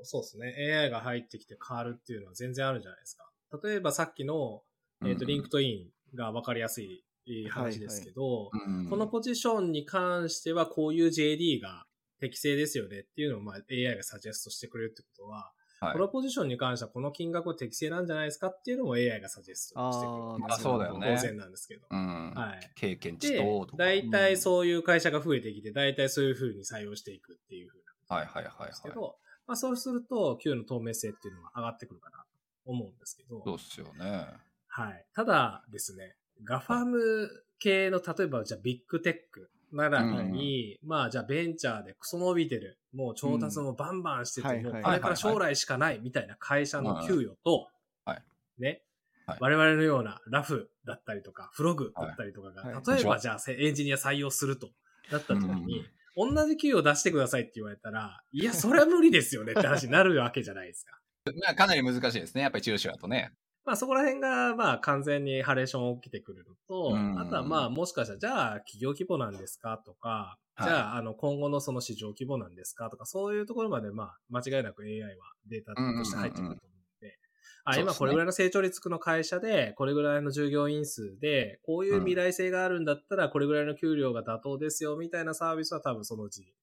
そうですね、AI が入ってきて変わるっていうのは全然あるじゃないですか。例えばさっきの、えっ、と、うんリンクトインが分かりやすいえー話ですけど、うんこのポジションに関してはこういう JD が適正ですよねっていうのをまあ AI がサジェストしてくれるってことは、はいこのポジションに関してはこの金額は適正なんじゃないですかっていうのも AI がサジェストしてくれるあーまあそうだよね当然なんですけど。うんはい。経験値でとと、か。大体そういう会社が増えてきて、大体そういう風に採用していくっていう風なはいはいはいはいんですけど、まあそうすると、給与の透明性っていうのが上がってくるかなと思うんですけど、そうっすよね。はい。ただですね、ガファム系の、例えばじゃあビッグテックならに、まあじゃあベンチャーでクソ伸びてる、もう調達もバンバンしてて、うんもうこれから将来しかないみたいな会社の給与と、はい。ね、はい。我々のようなラフだったりとか、フログだったりとかが、はい。はい。例えばじゃあせエンジニア採用すると、だった時に、同じ給与出してくださいって言われたら、いや、それは無理ですよねって話になるわけじゃないですか。まあかなり難しいですね。やっぱり中小だとね。まあそこら辺が、まあ完全にハレーション起きてくるのと、うん。あとはまあもしかしたら、じゃあ企業規模なんですか？とか、はい。じゃああの今後のその市場規模なんですか？とか、そういうところまでまあ間違いなく AI はデータとして入ってくると思うので、あ今これぐらいの成長率の会社で、これぐらいの従業員数で、こういう未来性があるんだったら、これぐらいの給料が妥当ですよみたいなサービスは多分そのうち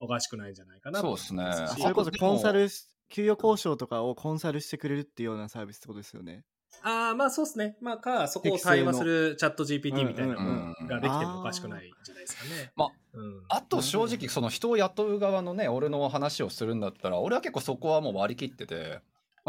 おかしくないんじゃないかなと思いますし。そうですね。それこそコンサルし、給与交渉とかをコンサルしてくれるっていうようなサービスってことですよね。ああ、まあそうですね。まあか、そこを対話するチャット GPT みたいなものができてもおかしくないんじゃないですかね。まあうん、あと正直その人を雇う側のね俺の話をするんだったら俺は結構そこはもう割り切ってて、まあ、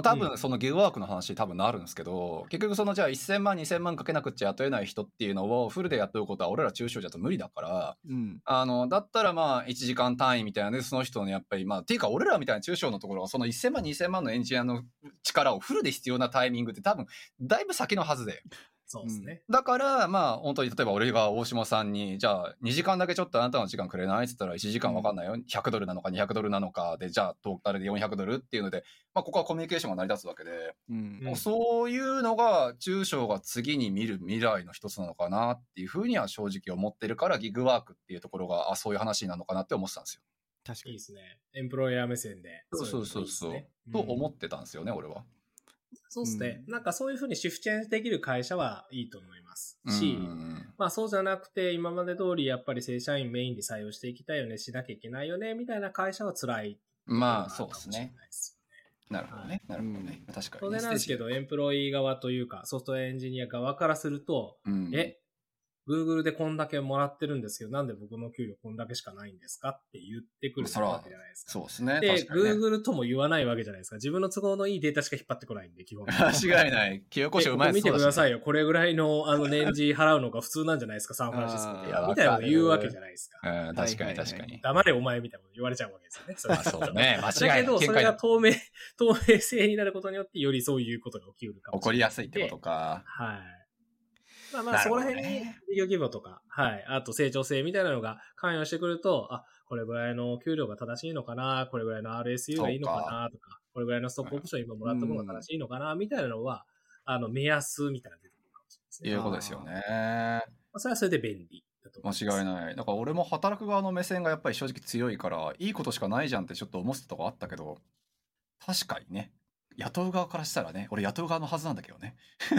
多分うんそのギグワークの話多分なるんですけど結局そのじゃあ1000万2000万かけなくっちゃ雇えない人っていうのをフルで雇うことは俺ら中小じゃと無理だからうん。あのだったらまあ1時間単位みたいなねその人のやっぱりまあっていうか俺らみたいな中小のところはその1000万2000万のエンジニアの力をフルで必要なタイミングって多分だいぶ先のはずでそうですね。だから、まあ、本当に、例えば俺が大島さんに、じゃあ、2時間だけちょっとあなたの時間くれない？って言ったら、1時間わかんないよ。100ドルなのか200ドルなのかで、じゃあ、トータルで400ドルっていうので、まあ、ここはコミュニケーションが成り立つわけで、うん。うんそういうのが、中小が次に見る未来の一つなのかなっていうふうには正直思ってるから、ギグワークっていうところが、あ、そういう話なのかなって思ってたんですよ。確かに。いいですね。エンプロイヤー目線で。そうそうそうそう。と思っってたんですよね、俺は。そうですね、うんなんかそういうふうにシフトチェンジできる会社はいいと思いますし、うんまあそうじゃなくて、今まで通りやっぱり正社員メインで採用していきたいよね、しなきゃいけないよね、みたいな会社は辛い。まあ、そうですね。。うなるほどね。なるほどね。確かにね。当然なんですけど、エンプロイ側というか、ソフトエンジニア側からすると、うん、え、Google でこんだけもらってるんですけど、なんで僕の給料こんだけしかないんですかって言ってくるわけじゃないですか。そうですね。で、ね Google とも言わないわけじゃないですか。自分の都合のいいデータしか引っ張ってこないんで、基本。間違いない。清越うまいえここ見てください。いよ。これぐらいの、あの、年次払うのが普通なんじゃないですか、サンフランシスコで。みたいなこと言うわけじゃないですか。うん、確かに確かに。黙れお前みたいなこと言われちゃうわけですよね。それまあそうね。間だけど、違いない。それが透明、透明性になることによって、よりそういうことが起きうるかも起こりしれない。やすいってことか。はい。まあまあ、そこら辺に事業規模とか、はい。あと成長性みたいなのが関与してくると、あ、これぐらいの給料が正しいのかな、これぐらいの RSU がいいのかなとか、これぐらいのストックオプション今もらったものが正しいのかな、みたいなのは、あの、目安みたいなのが出てくるかもしれないですね。いうことですよね。まあそれはそれで便利。間違いない。だから俺も働く側の目線がやっぱり正直強いから、いいことしかないじゃんってちょっと思ってたとこあったけど、確かにね。雇う側からしたらね、俺雇う側のはずなんだけどね。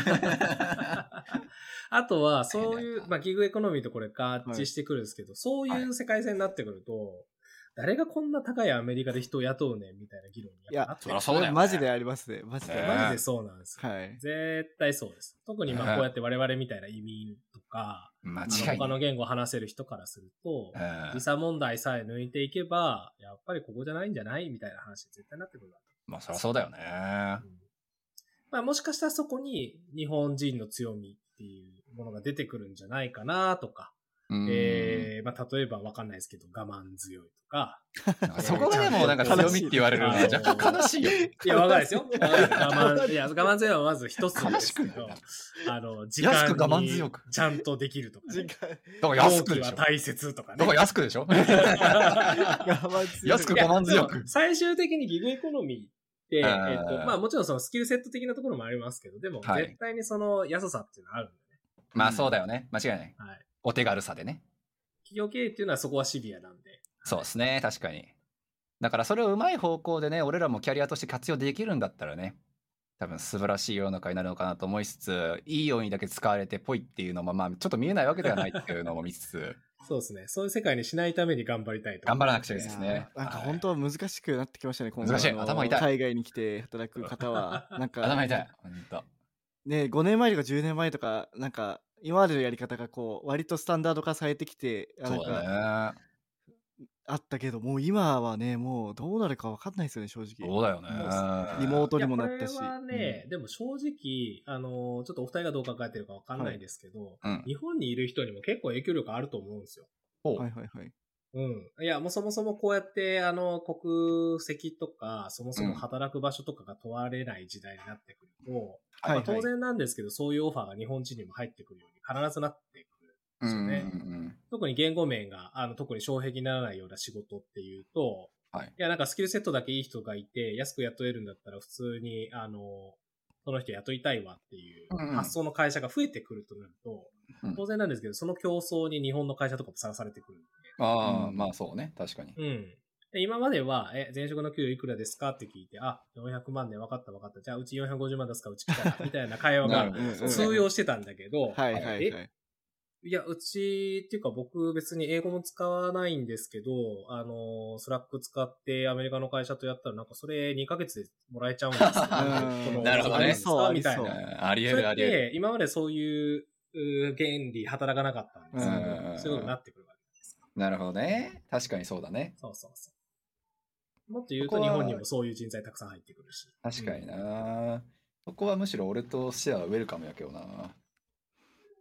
あとは、そういう、まあ、ギグエコノミーとこれ合致してくるんですけど、そういう世界線になってくると、誰がこんな高いアメリカで人を雇うねんみたいな議論にやっぱなっていやそりゃそうだよねマジでありますね。マジで。ねマジでそうなんですよ。はい。絶対そうです。特にまあこうやって我々みたいな移民とか、間あの違い。他の言語を話せる人からすると、うん時差問題さえ抜いていけば、やっぱりここじゃないんじゃない？みたいな話絶対なってくるわけ。まあそりゃそうだよね。うんまあもしかしたらそこに日本人の強みっていうものが出てくるんじゃないかなとか、うんえーまあ例えばわかんないですけど我慢強いとか、そこがでもなんか強みって言われるのは若干悲しいよ。いや、わかんないですよ。我慢、いや、我慢強いはまず一つですけど悲しくない、あの、時間安く我慢に強くちゃんとできるとか、ね。時間だから安くでしょ？大切とかね。だから安くでしょ？我慢強い安く我慢強く最終的にギグエコノミーって、えっと、まあもちろんそのスキルセット的なところもありますけど、でもはい絶対にその安さっていうのはあるんでまあそうだよね。間違いない。ね。はい。お手軽さでね。企業経営っていうのはそこはシビアなんで。そうですね。確かに。だからそれをうまい方向でね、俺らもキャリアとして活用できるんだったらね、多分素晴らしい世の中になるのかなと思いつつ、いいようにだけ使われてぽいっていうのも、まあちょっと見えないわけではないっていうのも見つつ、そうですね。そういう世界にしないために頑張りたいと。頑張らなくちゃいいけないですね。なんかはい本当は難しくなってきましたね、今後難しい頭痛い海外に来て働く方は。なんか、頭痛い。本当。ね、5年前とか10年前とか、なんか、今までのやり方がこう、割とスタンダード化されてきて、あなんそうか、だね。あったけど、もう今はね、もうどうなるか分かんないですよね、正直。そうだよね。リモートにもなったし。これはね、でも正直、あの、ちょっとお二人がどう考えてるかわかんないですけど、うん日本にいる人にも結構影響力あると思うんですよ。ほうはいはいはい。うん。いや、もうそもそもこうやって、あの、国籍とか、そもそも働く場所とかが問われない時代になってくると、はいまあ当然なんですけど、そういうオファーが日本人にも入ってくるように必ずなってくるんですよね。うん特に言語面が、あの、特に障壁にならないような仕事っていうと、はいいや、なんかスキルセットだけいい人がいて、安く雇えるんだったら普通に、あの、その人雇いたいわっていう発想の会社が増えてくるとなると、うん当然なんですけど、その競争に日本の会社とかもさらされてくるんで。ああ、うんまあそうね。確かに。うん。で今までは、え、前職の給与いくらですかって聞いて、あ、400万ね、分かった分かった。じゃあ、うち450万出すか、うち来たら、みたいな会話が 通用してたんだけど、はいはいはい。えいや、うち、っていうか僕別に英語も使わないんですけど、あの、スラック使ってアメリカの会社とやったらなんかそれ2ヶ月でもらえちゃうんですよ。なるほどねそうみたいな。ありえるありえる。て今までそういうう原理働かなかったんですけど、うんそういうことになってくるわけですか。なるほどね。確かにそうだね。そうそうそう。もっと言うこと日本にもそういう人材たくさん入ってくるし。確かにな。そこはむしろ俺としてはウェルカムやけどな。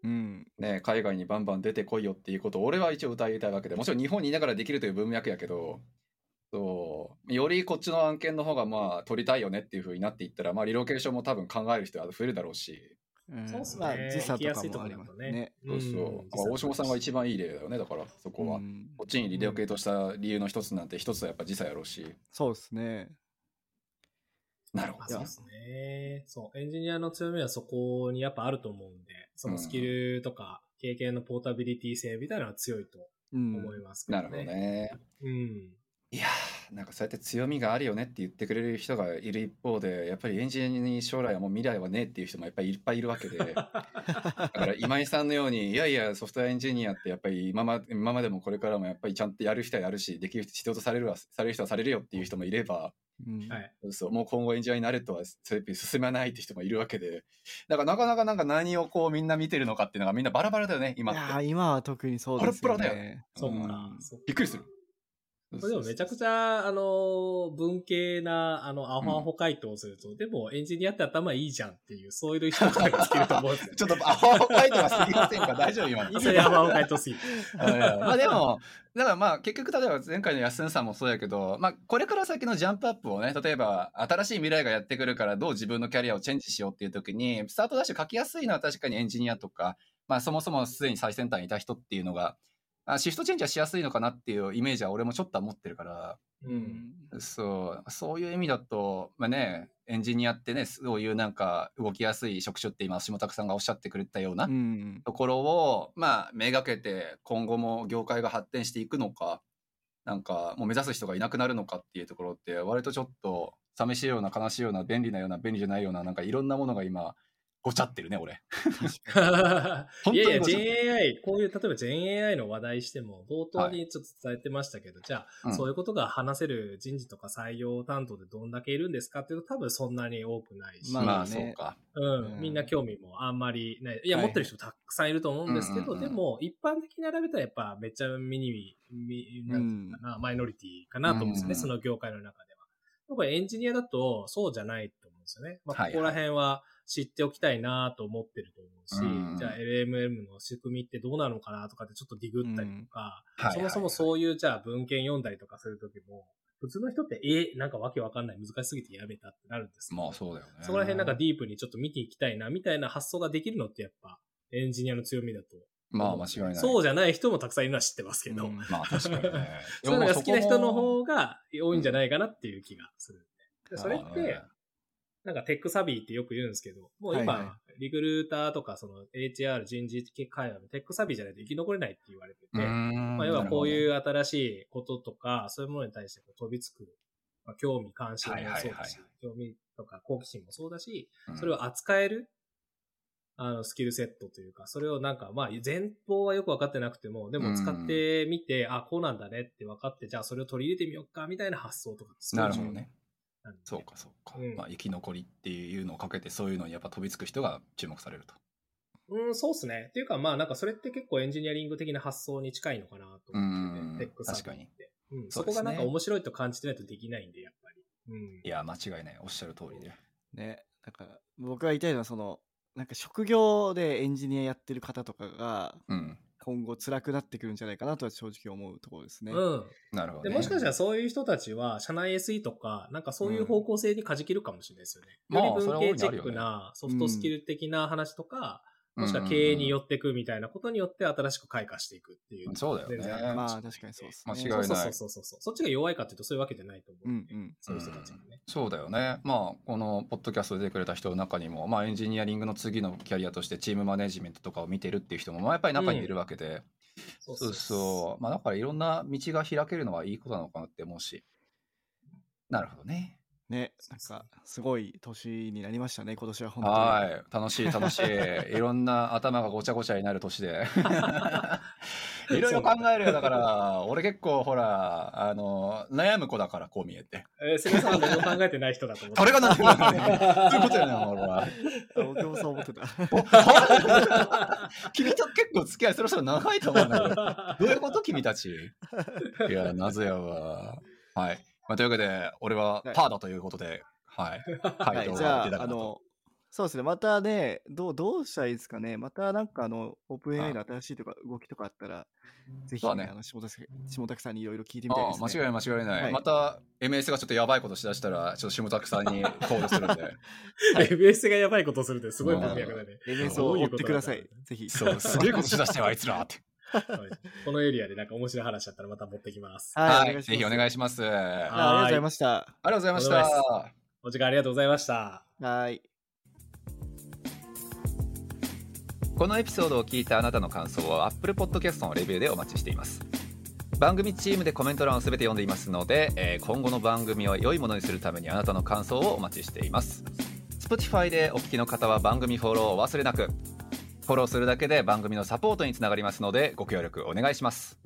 うん。ね、海外にバンバン出てこいよっていうことを俺は一応歌いたいわけでもちろん日本にいながらできるという文脈やけどそう。よりこっちの案件の方がまあ取りたいよねっていう風になっていったらまあリロケーションも多分考える人は増えるだろうし、うんそうっすね。まあ時差とかもありますね。ね。そうそう、大下さんが一番いい例だよねだからそこは、うん。こっちにリロケートした理由の一つなんて一つはやっぱ時差やろうし。そうですね。なるほどまあそうですね。そう。エンジニアの強みはそこにやっぱあると思うんで、そのスキルとか経験のポータビリティ性みたいなのは強いとうん。思いますけどね。なるほどねうん。いやーなんかそうやって強みがあるよねって言ってくれる人がいる一方でやっぱりエンジニアに将来はもう未来はねえっていう人もやっぱりいっぱいいるわけで だから今井さんのようにいやいやソフトウェアエンジニアってやっぱり今ま今までもこれからもやっぱりちゃんとやる人はやるしできる人必要とされるはされる人はされるよっていう人もいればうん。はい。そうもう今後エンジニアになるとはそうい進まないって人もいるわけで。だからなかなかなんか何をこうみんな見てるのかっていうのがみんなバラバラだよね今いやってー今は特にそうですよパラパラだよね。そうかん。びっくりするこれでもめちゃくちゃ、あの、文系な、あの、アホアホ回答をすると、でもエンジニアって頭いいじゃんっていう、そういう人が見つけると思うんですよ。ちょっとアホアホ書いてはすぎませんか大丈夫今のそれアホアホ回答すぎる。まあでも、だからまあ結局例えば前回の安野さんもそうやけど、まあこれから先のジャンプアップをね、例えば新しい未来がやってくるからどう自分のキャリアをチェンジしようっていう時に、スタートダッシュ書きやすいのは確かにエンジニアとか、まあそもそもすでに最先端にいた人っていうのが、あシフトチェンジはしやすいのかなっていうイメージは俺もちょっとは持ってるから、うん。そう、そういう意味だと、まあね、エンジニアってね、そういうなんか動きやすい職種って今、下拓さんがおっしゃってくれたような、うん。ところを、まあ、めがけて今後も業界が発展していくのか、なんかもう目指す人がいなくなるのかっていうところって割とちょっと寂しいような悲しいような便利なような便利じゃないようななんかいろんなものが今ごちゃってるね俺。いやいや、ごちゃってる。GenAI、こういう、例えば GenAI の話題しても、冒頭にちょっと伝えてましたけど、じゃあ、うんそういうことが話せる人事とか採用担当でどんだけいるんですかっていうと、多分そんなに多くないし、まあそうか。うん、うん。みんな興味もあんまりない。いや、はい。持ってる人たくさんいると思うんですけど、うんうんうんでも、一般的に並べたらやっぱめっちゃミニミ、なんていうのかな、マイノリティかなと思うんですよね、うん。うんその業界の中では。やっぱりエンジニアだとそうじゃないと思うんですよね。まあ、はい。ここら辺は知っておきたいなと思ってると思うし、うん。じゃあ LMM の仕組みってどうなのかなとかってちょっとディグったりとか、はいそもそもうそういうじゃあ文献読んだりとかするときも、普通の人って、え、なんかわけわかんない、難しすぎてやめたってなるんですまあそうだよね。そこら辺なんかディープにちょっと見ていきたいな、みたいな発想ができるのってやっぱ、エンジニアの強みだと。まあ間違いない。そうじゃない人もたくさんいるのは知ってますけど、うんまあ確かにね。そういうのが好きな人の方が多いんじゃないかなっていう気がする。ん。で。でそそれって、なんかテックサビーってよく言うんですけど、もう今、はいはリクルーターとかその HR 人事系会話のテックサビーじゃないと生き残れないって言われてて、まあ、要はこういう新しいこととか、そういうものに対して飛びつく、まあ、興味関心もそうだし、興味とか好奇心もそうだし、それを扱える、あの、スキルセットというか、それをなんか、まあ、前方はよく分かってなくても、でも使ってみて、あ、こうなんだねって分かって、じゃあそれを取り入れてみようか、みたいな発想とかなるほどねなんで。そうかそうか、うん。まあ生き残りっていうのをかけてそういうのにやっぱ飛びつく人が注目されると。うん、そうっすね。っていうか、まあ、なんかそれって結構エンジニアリング的な発想に近いのかなと思ってて、うんテックサービス確かに。って。うん、そですね。そうこがなんか面白いと感じてないとできないんで、やっぱり。うん。いや間違いない。おっしゃる通りで。ね、だから僕が言いたいのはそのなんか職業でエンジニアやってる方とかがうん今後辛くなってくるんじゃないかなとは正直思うところですね。うん。で、なるほどねもしかしたらそういう人たちは、社内 SE とか、なんかそういう方向性に舵切るかもしれないですよね。まあより文系チェックなソフトスキル的な話とか、もしくはうんうんうん経営に寄っていくみたいなことによって新しく開花していくっていう。そうだよねまあ確かにそうですね。間違いないそうそうそうそうそう。そっちが弱いかっていうとそういうわけじゃないと思うで。うんんうん。そういう人たちがね。そうだよねまあこのポッドキャストで出てくれた人の中にも、まあ、エンジニアリングの次のキャリアとしてチームマネジメントとかを見てるっていう人も、まあ、やっぱり中にいるわけで、そそうそうまあだからいろんな道が開けるのはいいことなのかなって思うしなるほどねね、なんかすごい年になりましたね、今年は本当に。はい。楽しい楽しい。いろんな頭がごちゃごちゃになる年で。いろいろ考えるよ。だから俺結構ほらあの悩む子だからこう見えて。えー、すみません、何も考えてない人だと思って。それが悩むんだね そういうことやね俺は。僕もそう思ってた。君と結構付き合いそろそろ長いと思うんだけど。どういうこと？君たち。いや謎やわ。はい、まあ、というわけで俺はパーだということではい。回答はい、じゃあ、が出たかなと。あの、そうですね、またね、どうどうしたらいいですかね、またなんかあの、オープン AI の新しいとか動きとかあったら、ぜひ、ねね、あの下田さん下田さんにいろいろ聞いてみたいです、ね。ああ間違いない間違いない、はい。また MS がちょっとやばいことしだしたらちょっと下拓さんにコールするんで。MS がやばいことをするってすごい文脈だね。MS を追ってください。ぜひ。そうすげえことしだしたよあいつらって。はいこのエリアでなんか面白い話だったらまた持ってきます。はい、はいぜひお願いしします。ああありがとうございました。りがとうございましたお時間ありがとうございました。はい。このエピソードを聞いたあなたの感想を Apple Podcast のレビューでお待ちしています番組チームでコメント欄をすべて読んでいますので、えー今後の番組を良いものにするためにあなたの感想をお待ちしています Spotify でお聞きの方は番組フォローをお忘れなくフォローするだけで番組のサポートにつながりますのでご協力お願いします。